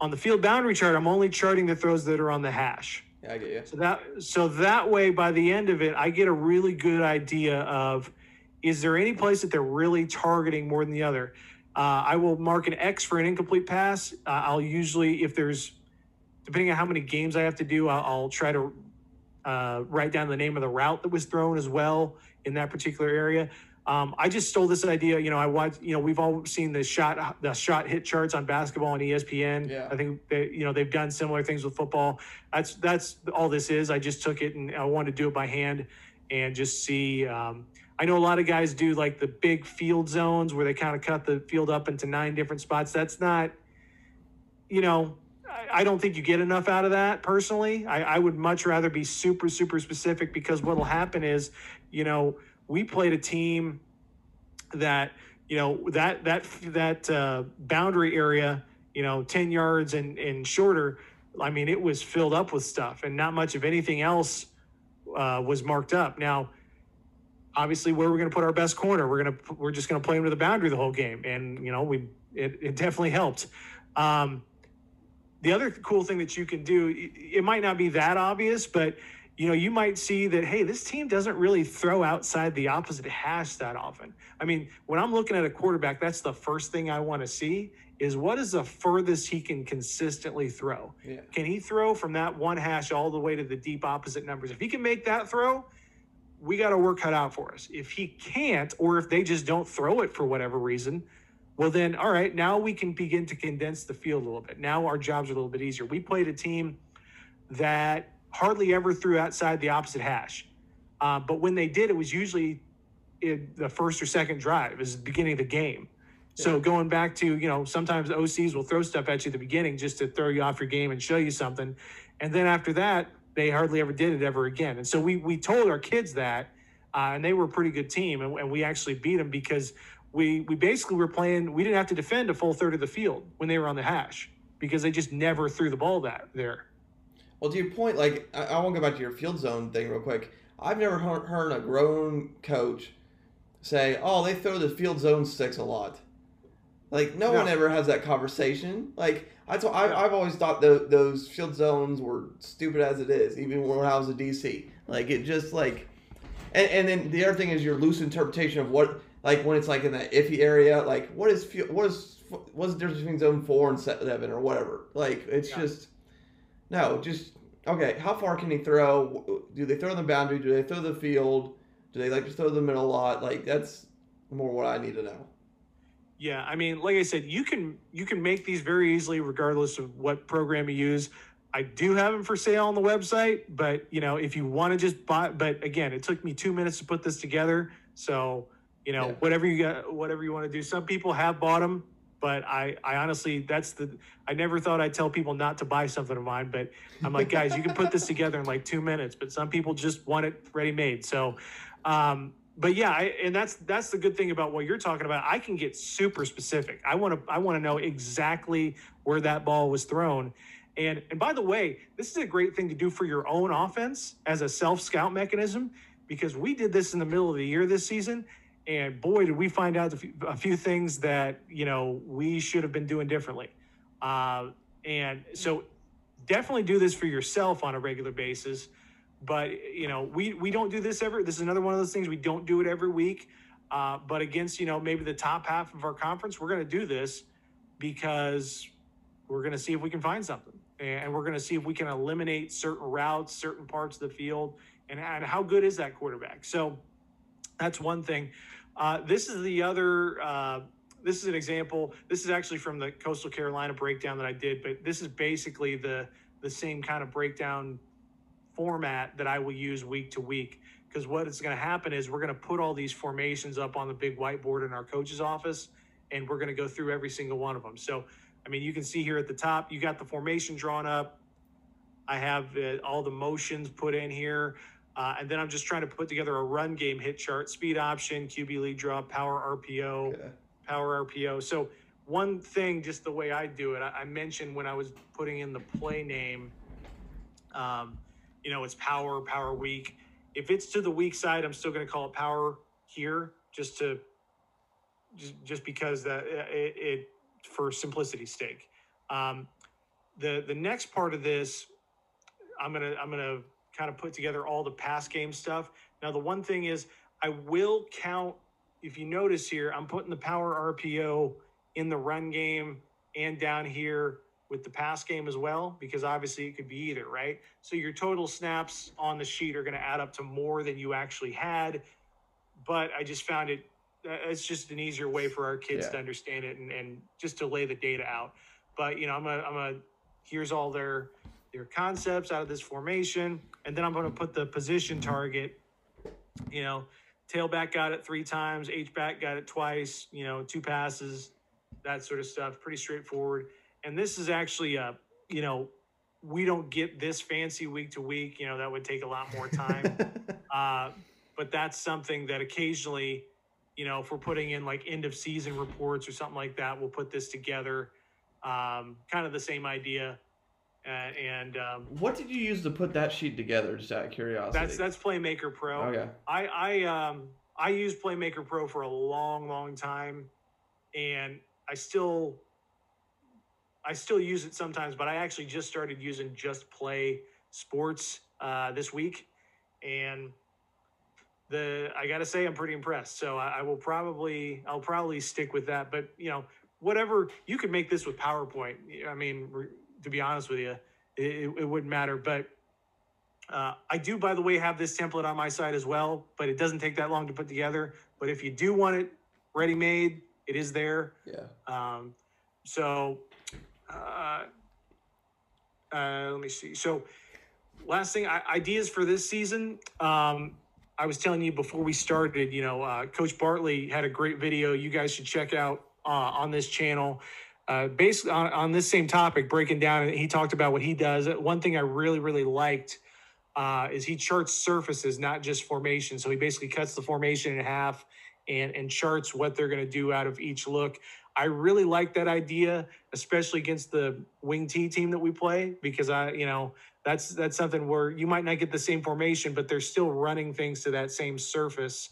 On the field boundary chart, I'm only charting the throws that are on the hash. Yeah, I get you. So that so that way, by the end of it, I get a really good idea of is there any place that they're really targeting more than the other. Uh, I will mark an X for an incomplete pass. Uh, I'll usually, if there's depending on how many games I have to do, I'll, I'll try to uh, write down the name of the route that was thrown as well in that particular area. Um, I just stole this idea. You know, I watched. You know, we've all seen the shot the shot hit charts on basketball on ESPN. Yeah. I think they, you know they've done similar things with football. That's that's all this is. I just took it and I wanted to do it by hand and just see. Um, I know a lot of guys do like the big field zones where they kind of cut the field up into nine different spots. That's not, you know, I, I don't think you get enough out of that personally. I, I would much rather be super, super specific because what'll happen is, you know, we played a team that, you know, that, that, that uh, boundary area, you know, 10 yards and, and shorter. I mean, it was filled up with stuff and not much of anything else uh, was marked up. Now, obviously where we're going to put our best corner. We're to we're just going to play him to the boundary the whole game, and you know we it, it definitely helped. Um, the other cool thing that you can do, it might not be that obvious, but you know you might see that hey, this team doesn't really throw outside the opposite hash that often. I mean, when I'm looking at a quarterback, that's the first thing I want to see is what is the furthest he can consistently throw. Yeah. Can he throw from that one hash all the way to the deep opposite numbers? If he can make that throw, we got to work cut out for us. If he can't, or if they just don't throw it for whatever reason, well, then, all right, now we can begin to condense the field a little bit. Now our jobs are a little bit easier. We played a team that hardly ever threw outside the opposite hash. Uh, but when they did, it was usually in the first or second drive, it was the beginning of the game. So going back to, you know, sometimes OCs will throw stuff at you at the beginning just to throw you off your game and show you something. And then after that, they hardly ever did it ever again. And so we we told our kids that, uh, and they were a pretty good team, and, and we actually beat them because we we basically were playing. We didn't have to defend a full third of the field when they were on the hash because they just never threw the ball that there. Well, to your point, like I, I want to go back to your field zone thing real quick. I've never heard, heard a grown coach say, "Oh, they throw the field zone sticks a lot." Like no, No. one ever has that conversation. Like I told, I. I've always thought tho- those field zones were stupid as it is, even when I was a DC. Like it just like, and, and then the other thing is your loose interpretation of what like when it's like in that iffy area. Like what is field, what is what's the difference between zone four and seven or whatever? Like it's Yeah. just no, just okay. How far can he throw? Do they throw the boundary? Do they throw the field? Do they like to throw the middle a lot? Like that's more what I need to know. Yeah, I mean, like I said, you can you can make these very easily, regardless of what program you use. I do have them for sale on the website, but you know, if you want to just buy, but again, it took me two minutes to put this together, so you know, Yeah. whatever you got, whatever you want to do. Some people have bought them, but I, I honestly, that's the, I never thought I'd tell people not to buy something of mine, but I'm like, guys, you can put this together in like two minutes, but some people just want it ready made. So, um, but yeah, I, and that's that's the good thing about what you're talking about. I can get super specific. I want to I want to know exactly where that ball was thrown. And and by the way, this is a great thing to do for your own offense as a self scout mechanism because we did this in the middle of the year this season, and boy, did we find out a few, things that you know we should have been doing differently. Uh, and so, definitely do this for yourself on a regular basis. But you know we we don't do this ever this is another one of those things we don't do it every week. Uh, but against you know maybe the top half of our conference we're going to do this because we're going to see if we can find something. And we're going to see if we can eliminate certain routes certain parts of the field. And, and how good is that quarterback? So that's one thing uh, this is the other uh, this is an example this is actually from the coastal carolina breakdown that i did but this is basically the the same kind of breakdown format that I will use week to week. Because what is going to happen is we're going to put all these formations up on the big whiteboard in our coach's office, and we're going to go through every single one of them. So, I mean, you can see here at the top, you got the formation drawn up. I have uh, all the motions put in here. Uh, and then I'm just trying to put together a run game hit chart, speed option, QB lead draw, power RPO, Okay. power RPO. So one thing, just the way I do it, I, I mentioned when I was putting in the play name, um, you know, it's power, power weak. If it's to the weak side, I'm still going to call it power here, just to, just, just because that it, it for simplicity's sake. Um, the the next part of this, I'm gonna I'm gonna kind of put together all the pass game stuff. Now the one thing is, I will count. If you notice here, I'm putting the power RPO in the run game and down here with the pass game as well, because obviously it could be either, right? So your total snaps on the sheet are going to add up to more than you actually had. But I just found it, uh, it's just an easier way for our kids Yeah. to understand it and, and just to lay the data out. But, you know, I'm going to, I'm going to, here's all their, their concepts out of this formation. And then I'm going to put the position target, you know, tailback got it three times, H back got it twice, you know, two passes, that sort of stuff. Pretty straightforward. And this is actually a, you know, we don't get this fancy week to week. You know, that would take a lot more time. uh, but that's something that occasionally, you know, if we're putting in like end of season reports or something like that, we'll put this together. Um, kind of the same idea. Uh, and um, What did you use to put that sheet together? Just out of curiosity. that's that's Playmaker Pro. okay. I I um I used Playmaker Pro for a long, long time, and I still I still use it sometimes. But I actually just started using Just Play Sports uh, this week, and the I gotta say I'm pretty impressed. So I, I will probably I'll probably stick with that. But you know whatever you could make this with PowerPoint. I mean, to be honest with you, it, it wouldn't matter. But uh, I do, by the way, have this template on my side as well, but it doesn't take that long to put together. But if you do want it ready made, it is there. Yeah. Um, so, uh, uh, let me see. So, last thing, I, ideas for this season. Um, I was telling you before we started, you know, uh, Coach Bartley had a great video you guys should check out uh, on this channel. Uh, basically, on, on this same topic, breaking down, he talked about what he does. One thing I really, really liked uh, is he charts surfaces, not just formation. So he basically cuts the formation in half and and charts what they're going to do out of each look. I really like that idea, especially against the wing T team that we play, because I, you know, that's that's something where you might not get the same formation, but they're still running things to that same surface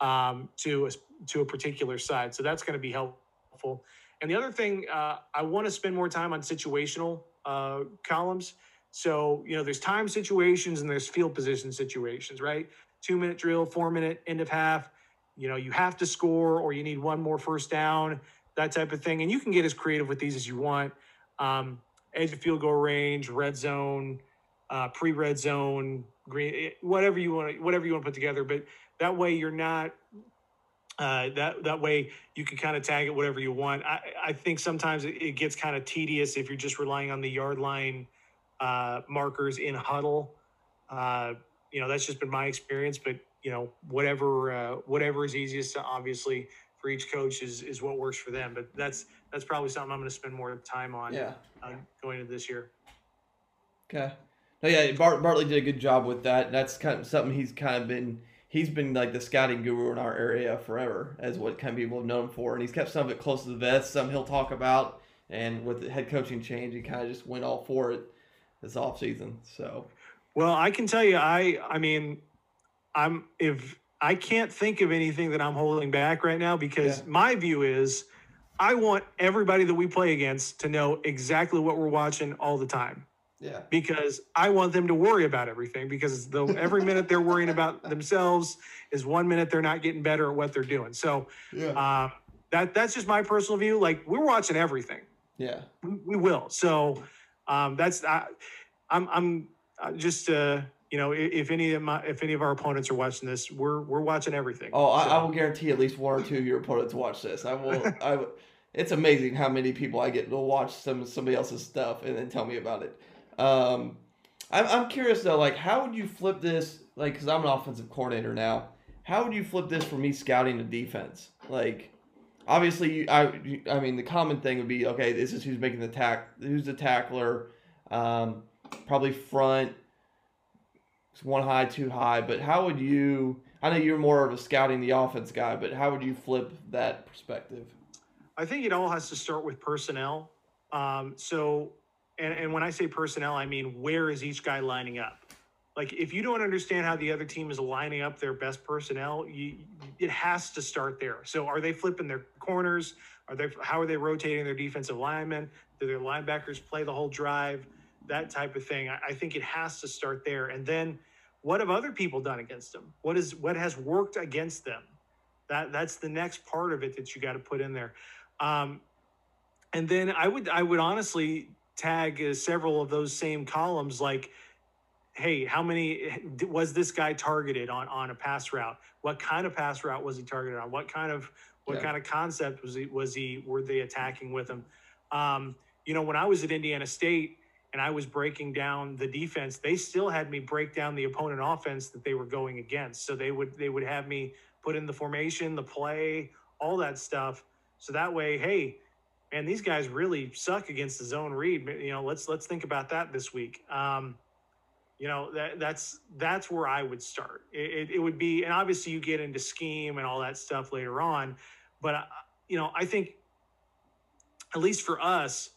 um, to a, to a particular side. So that's going to be helpful. And the other thing, uh, I want to spend more time on situational uh, columns. So, you know, there's time situations and there's field position situations, right? Two minute drill, four minute, end of half. You know, you have to score or you need one more first down, that type of thing. And you can get as creative with these as you want. Um, edge of field goal range, red zone, uh, pre red zone, green, eh, whatever you want, whatever you want to put together. But that way you're not uh, that that way you can kind of tag it whatever you want. I, I think sometimes it, it gets kind of tedious if you're just relying on the yard line uh, markers in Hudl. Uh, you know that's just been my experience, but you know whatever uh, whatever is easiest to obviously for each coach is is what works for them. But that's that's probably something I'm going to spend more time on Yeah. uh, going into this year. Okay. No, yeah, Bart, Bartley did a good job with that. That's kind of something he's kind of been. He's been like the scouting guru in our area forever, as what kind of people have known him for, and he's kept some of it close to the vest. Some he'll talk about, and with the head coaching change, he kind of just went all for it this off season. So Well, I can tell you, I I mean, I'm if I can't think of anything that I'm holding back right now because Yeah. my view is I want everybody that we play against to know exactly what we're watching all the time yeah, because I want them to worry about everything because the every minute they're worrying about themselves is one minute they're not getting better at what they're doing. So yeah, uh, that that's just my personal view. Like we're watching everything yeah. we, we will. So um, that's I, I'm I'm uh, just uh, you know if, any of my if any of our opponents are watching this, we're we're watching everything. Oh, I, So- I will guarantee at least one or two of your opponents watch this. I will. I. It's amazing how many people I get to watch some somebody else's stuff and then tell me about it. Um, I'm I'm curious though, like how would you flip this? Like, because I'm an offensive coordinator now. How would you flip this for me scouting the defense? Like, obviously, you, I you- I mean the common thing would be okay. This is who's making the tack, who's the tackler. Um, probably front one high, two high. But how would you? I know you're more of a scouting the offense guy, but how would you flip that perspective? I think it all has to start with personnel. Um, so, and, and when I say personnel, I mean where is each guy lining up? Like, if you don't understand how the other team is lining up their best personnel, you, it has to start there. So, are they flipping their corners? Are they how are they rotating their defensive linemen? Do their linebackers play the whole drive? That type of thing. I, I think it has to start there, and then what have other people done against them? What is what has worked against them? That that's the next part of it that you got to put in there. Um, and then I would I would honestly tag uh, several of those same columns like hey how many was this guy targeted on on a pass route? What kind of pass route was he targeted on? What kind of what yeah. kind of concept was he was he were they attacking with him? Um, you know when i was at indiana state and i was breaking down the defense they still had me break down the opponent offense that they were going against. So they would they would have me put in the formation the play all that stuff. So that way hey man, these guys really suck against the zone read. You know, let's let's think about that this week. Um, you know, that that's that's where I would start. It, it, it, would be, and obviously you get into scheme and all that stuff later on, but uh, you know, I think at least for us,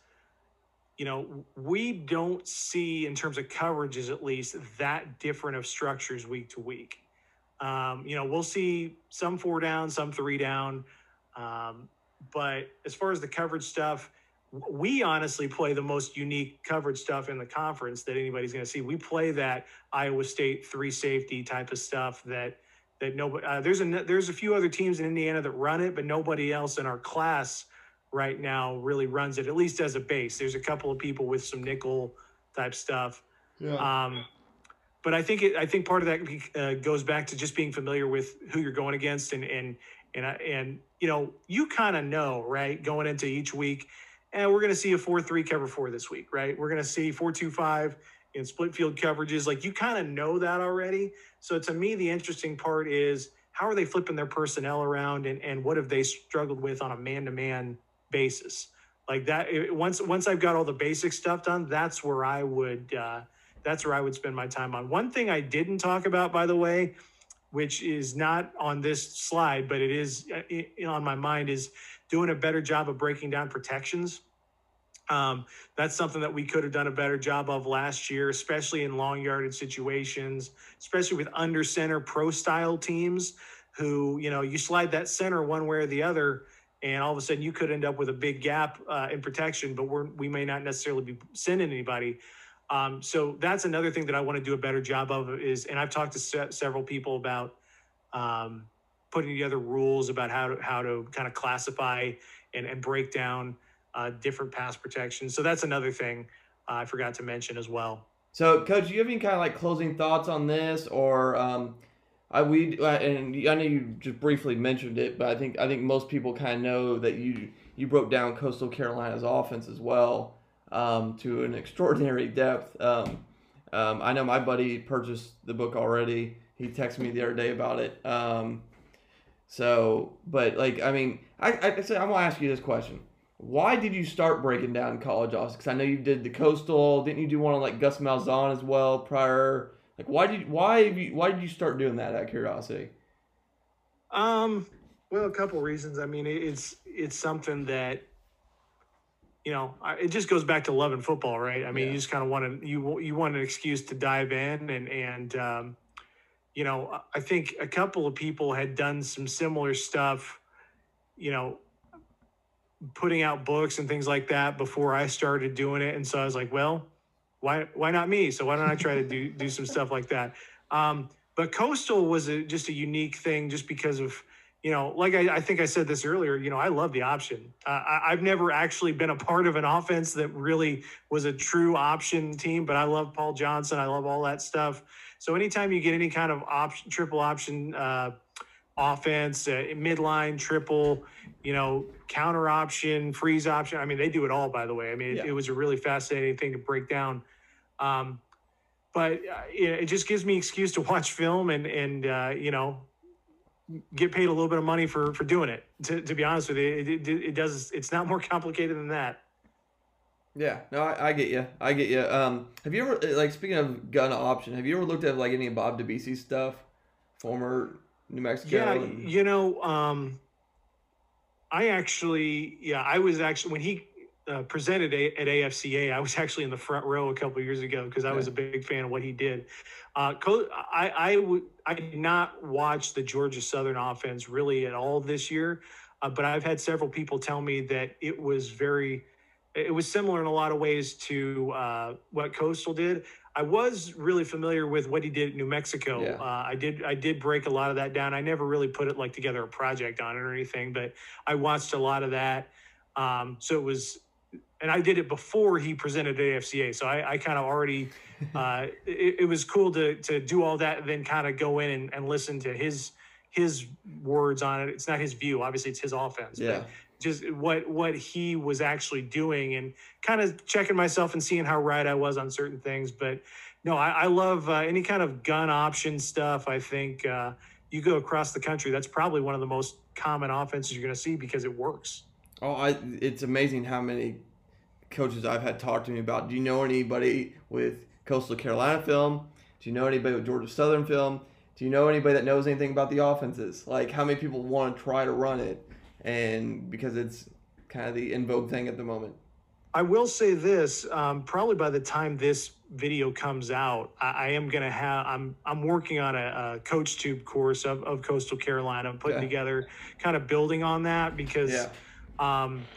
you know, we don't see in terms of coverages at least that different of structures week to week. Um, you know, we'll see some four down, some three down. Um, but as far as the coverage stuff, we honestly play the most unique coverage stuff in the conference that anybody's going to see. We play that Iowa State three safety type of stuff that that nobody. Uh, there's a there's a few other teams in Indiana that run it, but nobody else in our class right now really runs it. At least as a base. There's a couple of people with some nickel type stuff. Yeah. Um, but I think it, I think part of that uh, goes back to just being familiar with who you're going against and and and and you know, you kind of know, right, going into each week, and we're going to see a 4 3 cover four this week, right? We're going to see 4 2 5 in split field coverages. Like you kind of know that already. So to me, the interesting part is how are they flipping their personnel around and, and what have they struggled with on a man to man basis? Like that, once once I've got all the basic stuff done, that's where I would uh, that's where I would spend my time on. One thing I didn't talk about, by the way, which is not on this slide, but it is uh, on my mind, is doing a better job of breaking down protections. Um, that's something that we could have done a better job of last year, especially in long yarded situations, especially with under center pro style teams who, you know, you slide that center one way or the other, and all of a sudden you could end up with a big gap uh, in protection, but we're, we may not necessarily be sending anybody. Um, so that's another thing that I want to do a better job of is, and I've talked to se- several people about um, putting together rules about how to, how to kind of classify and, and break down uh, different pass protections. So that's another thing uh, I forgot to mention as well. So, coach, do you have any kind of like closing thoughts on this, or um, I we uh, and I know you just briefly mentioned it, but I think I think most people kind of know that you you broke down Coastal Carolina's offense as well um, to an extraordinary depth. Um, um, I know my buddy purchased the book already. He texted me the other day about it. Um, so, but like, I mean, I, I, said, I'm gonna ask you this question: Why did you start breaking down college offense? Because I know you did the coastal. Didn't you do one on like Gus Malzahn as well prior? Like, why did why you, why did you start doing that? Out of curiosity. Um. Well, a couple reasons. I mean, it's it's something that you know, it just goes back to loving football, right? I mean, yeah. you just kind of want to you you want an excuse to dive in, and and um, you know, I think a couple of people had done some similar stuff, you know, putting out books and things like that before I started doing it, and so I was like, well, why why not me? So why don't I try to do do some stuff like that? Um, but coastal was a, just a unique thing, just because of you know, like I, I, think I said this earlier, you know, I love the option. Uh, I, have never actually been a part of an offense that really was a true option team, but I love Paul Johnson. I love all that stuff. So anytime you get any kind of option, triple option uh, offense, uh, midline, triple, you know, counter option, freeze option. I mean, they do it all, by the way. I mean, yeah. it, it, was a really fascinating thing to break down. Um, but uh, it, it just gives me excuse to watch film and, and uh, you know, get paid a little bit of money for for doing it. To, to be honest with you, it, it, it, does. It's not more complicated than that. Yeah, no, I, I get you. I get you. Um, have you ever like speaking of gun option? Have you ever looked at like any of Bob DeBesse stuff, former New Mexico? Yeah, and- you know, um, I actually, yeah, I was actually when he uh, presented a, at AFCA, I was actually in the front row a couple years ago because I was a big fan of what he did. Uh, co- I I did not watch the Georgia Southern offense really at all this year, uh, but I've had several people tell me that it was very, it was similar in a lot of ways to uh, what Coastal did. I was really familiar with what he did at New Mexico. Yeah. Uh, I did I did break a lot of that down. I never really put it like together a project on it or anything, but I watched a lot of that. Um, so it was, and I did it before he presented at AFCA. So I, I kind of already, uh, it, it was cool to to do all that and then kind of go in and, and listen to his his words on it. It's not his view, obviously it's his offense. but yeah, just what what he was actually doing and kind of checking myself and seeing how right I was on certain things. But no, I, I love uh, any kind of gun option stuff. I think uh, you go across the country, that's probably one of the most common offenses you're going to see because it works. Oh, I it's amazing how many coaches I've had talk to me about. Do you know anybody with Coastal Carolina film? Do you know anybody with Georgia Southern film? Do you know anybody that knows anything about the offenses? Like how many people want to try to run it, and because it's kind of the in vogue thing at the moment. I will say this: um, probably by the time this video comes out, I, I am going to have. I'm I'm working on a, a CoachTube course of, of Coastal Carolina. I'm putting Yeah. together, kind of building on that because, Yeah. um,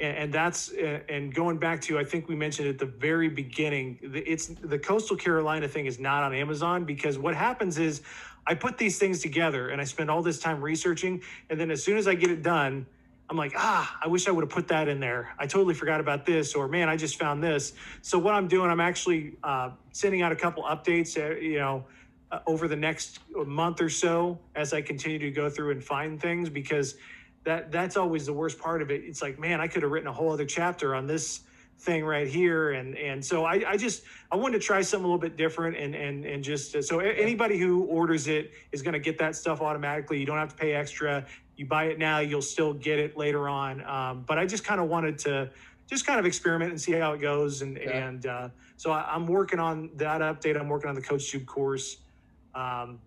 and, and that's and going back to I think we mentioned at the very beginning. It's the Coastal Carolina thing is not on Amazon because what happens is I put these things together and I spend all this time researching, and then as soon as I get it done. I'm like, ah, I wish I would have put that in there. I totally forgot about this, or man, I just found this. So what I'm doing, I'm actually uh, sending out a couple updates, uh, you know, uh, over the next month or so as I continue to go through and find things because that that's always the worst part of it. It's like, man, I could have written a whole other chapter on this thing right here, and and so I, I just I wanted to try something a little bit different, and and and just uh, so anybody who orders it is going to get that stuff automatically. You don't have to pay extra you buy it now, you'll still get it later on. Um, but I just kind of wanted to just kind of experiment and see how it goes. And Yeah. and uh, so I, I'm working on that update. I'm working on the CoachTube course. Um,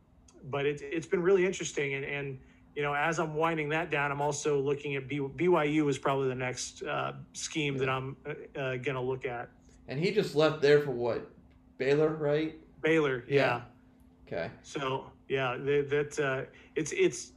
but it, it's been really interesting. And, and, you know, as I'm winding that down, I'm also looking at B, BYU is probably the next uh, scheme that I'm uh, uh, going to look at. And he just left there for what? Baylor, right? Baylor, yeah. Yeah. Okay. So yeah, that, that uh, it's it's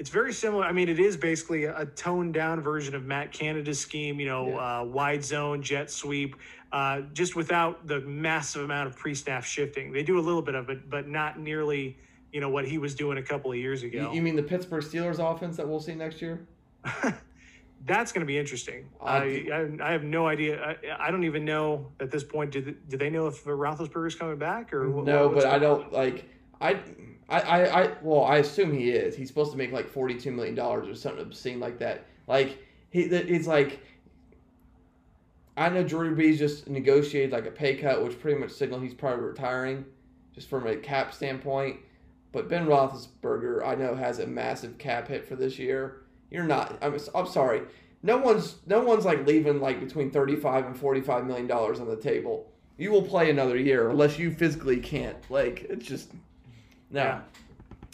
it's very similar. I mean, it is basically a toned down version of Matt Canada's scheme. You know, Yeah. uh, wide zone, jet sweep, uh, just without the massive amount of pre-snap shifting. They do a little bit of it, but not nearly you know what he was doing a couple of years ago. You, you mean the Pittsburgh Steelers offense that we'll see next year? That's going to be interesting. I I, I have no idea. I, I don't even know at this point. Did do they know if Roethlisberger's coming back or what- No, but I don't like. I, I, I, I, well, I assume he is. He's supposed to make like forty-two million dollars or something obscene like that. Like he, that- it's like. I know Drew Brees just negotiated like a pay cut, which pretty much signaled he's probably retiring, just from a cap standpoint. But Ben Roethlisberger, I know, has a massive cap hit for this year. You're not. I'm, I'm sorry. No one's no one's like leaving like between thirty-five and forty-five million dollars on the table. You will play another year unless you physically can't. Like it's just no. Yeah.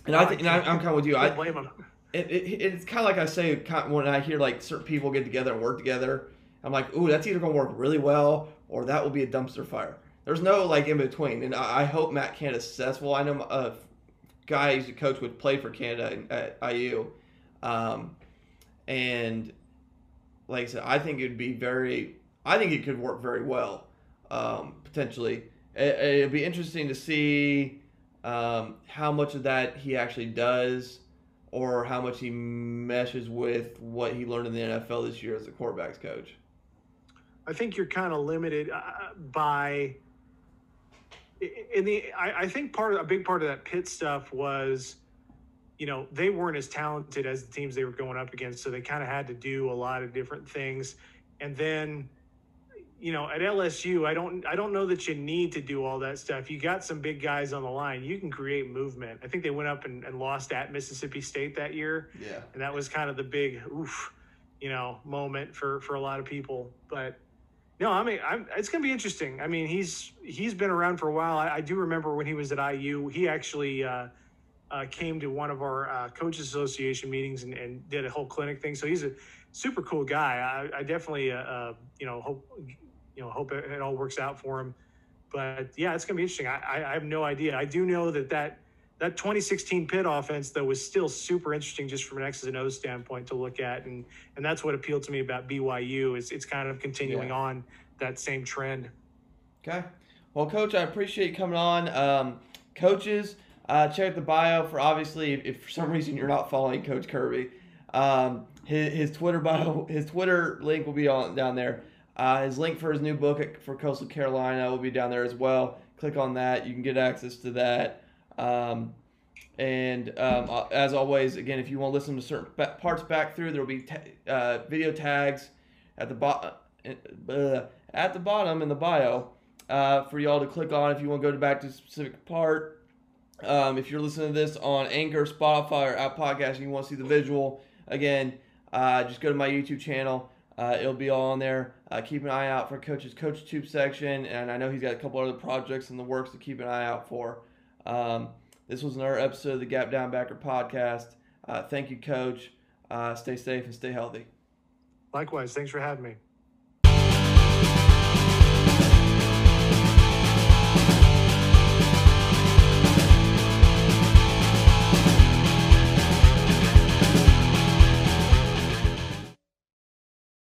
And I think, and I, I'm kind of with you. I blame him. it, it, it's kind of like I say kind- when I hear like certain people get together and work together. I'm like, ooh, that's either going to work really well or that will be a dumpster fire. There's no like in between, and I, I hope Matt can Canada's successful. I know a guy who's a coach would play for Canada at IU, um, and like I said, I think it'd be very. I think it could work very well, um, potentially. It, it'd be interesting to see um, how much of that he actually does or how much he meshes with what he learned in the NFL this year as a quarterbacks coach. I think you're kind of limited uh, by. In the, I, I think part of a big part of that Pitt stuff was, you know, they weren't as talented as the teams they were going up against, so they kind of had to do a lot of different things, and then, you know, at LSU, I don't, I don't know that you need to do all that stuff. You got some big guys on the line, you can create movement. I think they went up and, and lost at Mississippi State that year Yeah. and that was kind of the big oof, you know, moment for for a lot of people. But No, I mean, I'm, it's going to be interesting. I mean, he's he's been around for a while. I, I do remember when he was at IU, he actually uh, uh, came to one of our uh, coaches association meetings and, and, did a whole clinic thing. So he's a super cool guy. I, I definitely, uh, uh, you know, hope you know hope it, it, all works out for him. But yeah, it's going to be interesting. I, I have no idea. I do know that that that 2016 Pitt offense though was still super interesting just from an X's and O's standpoint to look at, and and that's what appealed to me about BYU is it's kind of continuing yeah. on that same trend. Okay, well, Coach, I appreciate you coming on. Um, coaches, uh, check the bio for obviously if, if, for some reason you're not following Coach Kirby, um, his, his Twitter bio, his Twitter link will be on down there. Uh, his link for his new book for Coastal Carolina will be down there as well. Click on that. You can get access to that. Um, and um, uh, as always, again, if you want to listen to certain parts back through, there will be uh, video tags at the bottom uh, at the bottom in the bio uh, for y'all to click on if you want to go back to a specific part. Um, if you're listening to this on Anchor, Spotify, or Apple Podcast, and you want to see the visual, again, uh, just go to my YouTube channel. Uh, it'll be all on there. keep an eye out for Coach's CoachTube section, and I know he's got a couple other projects in the works to keep an eye out for. Um, this was another episode of the Gap Down Backer podcast. Uh, thank you, Coach. Uh, stay safe and stay healthy. Likewise. Thanks for having me.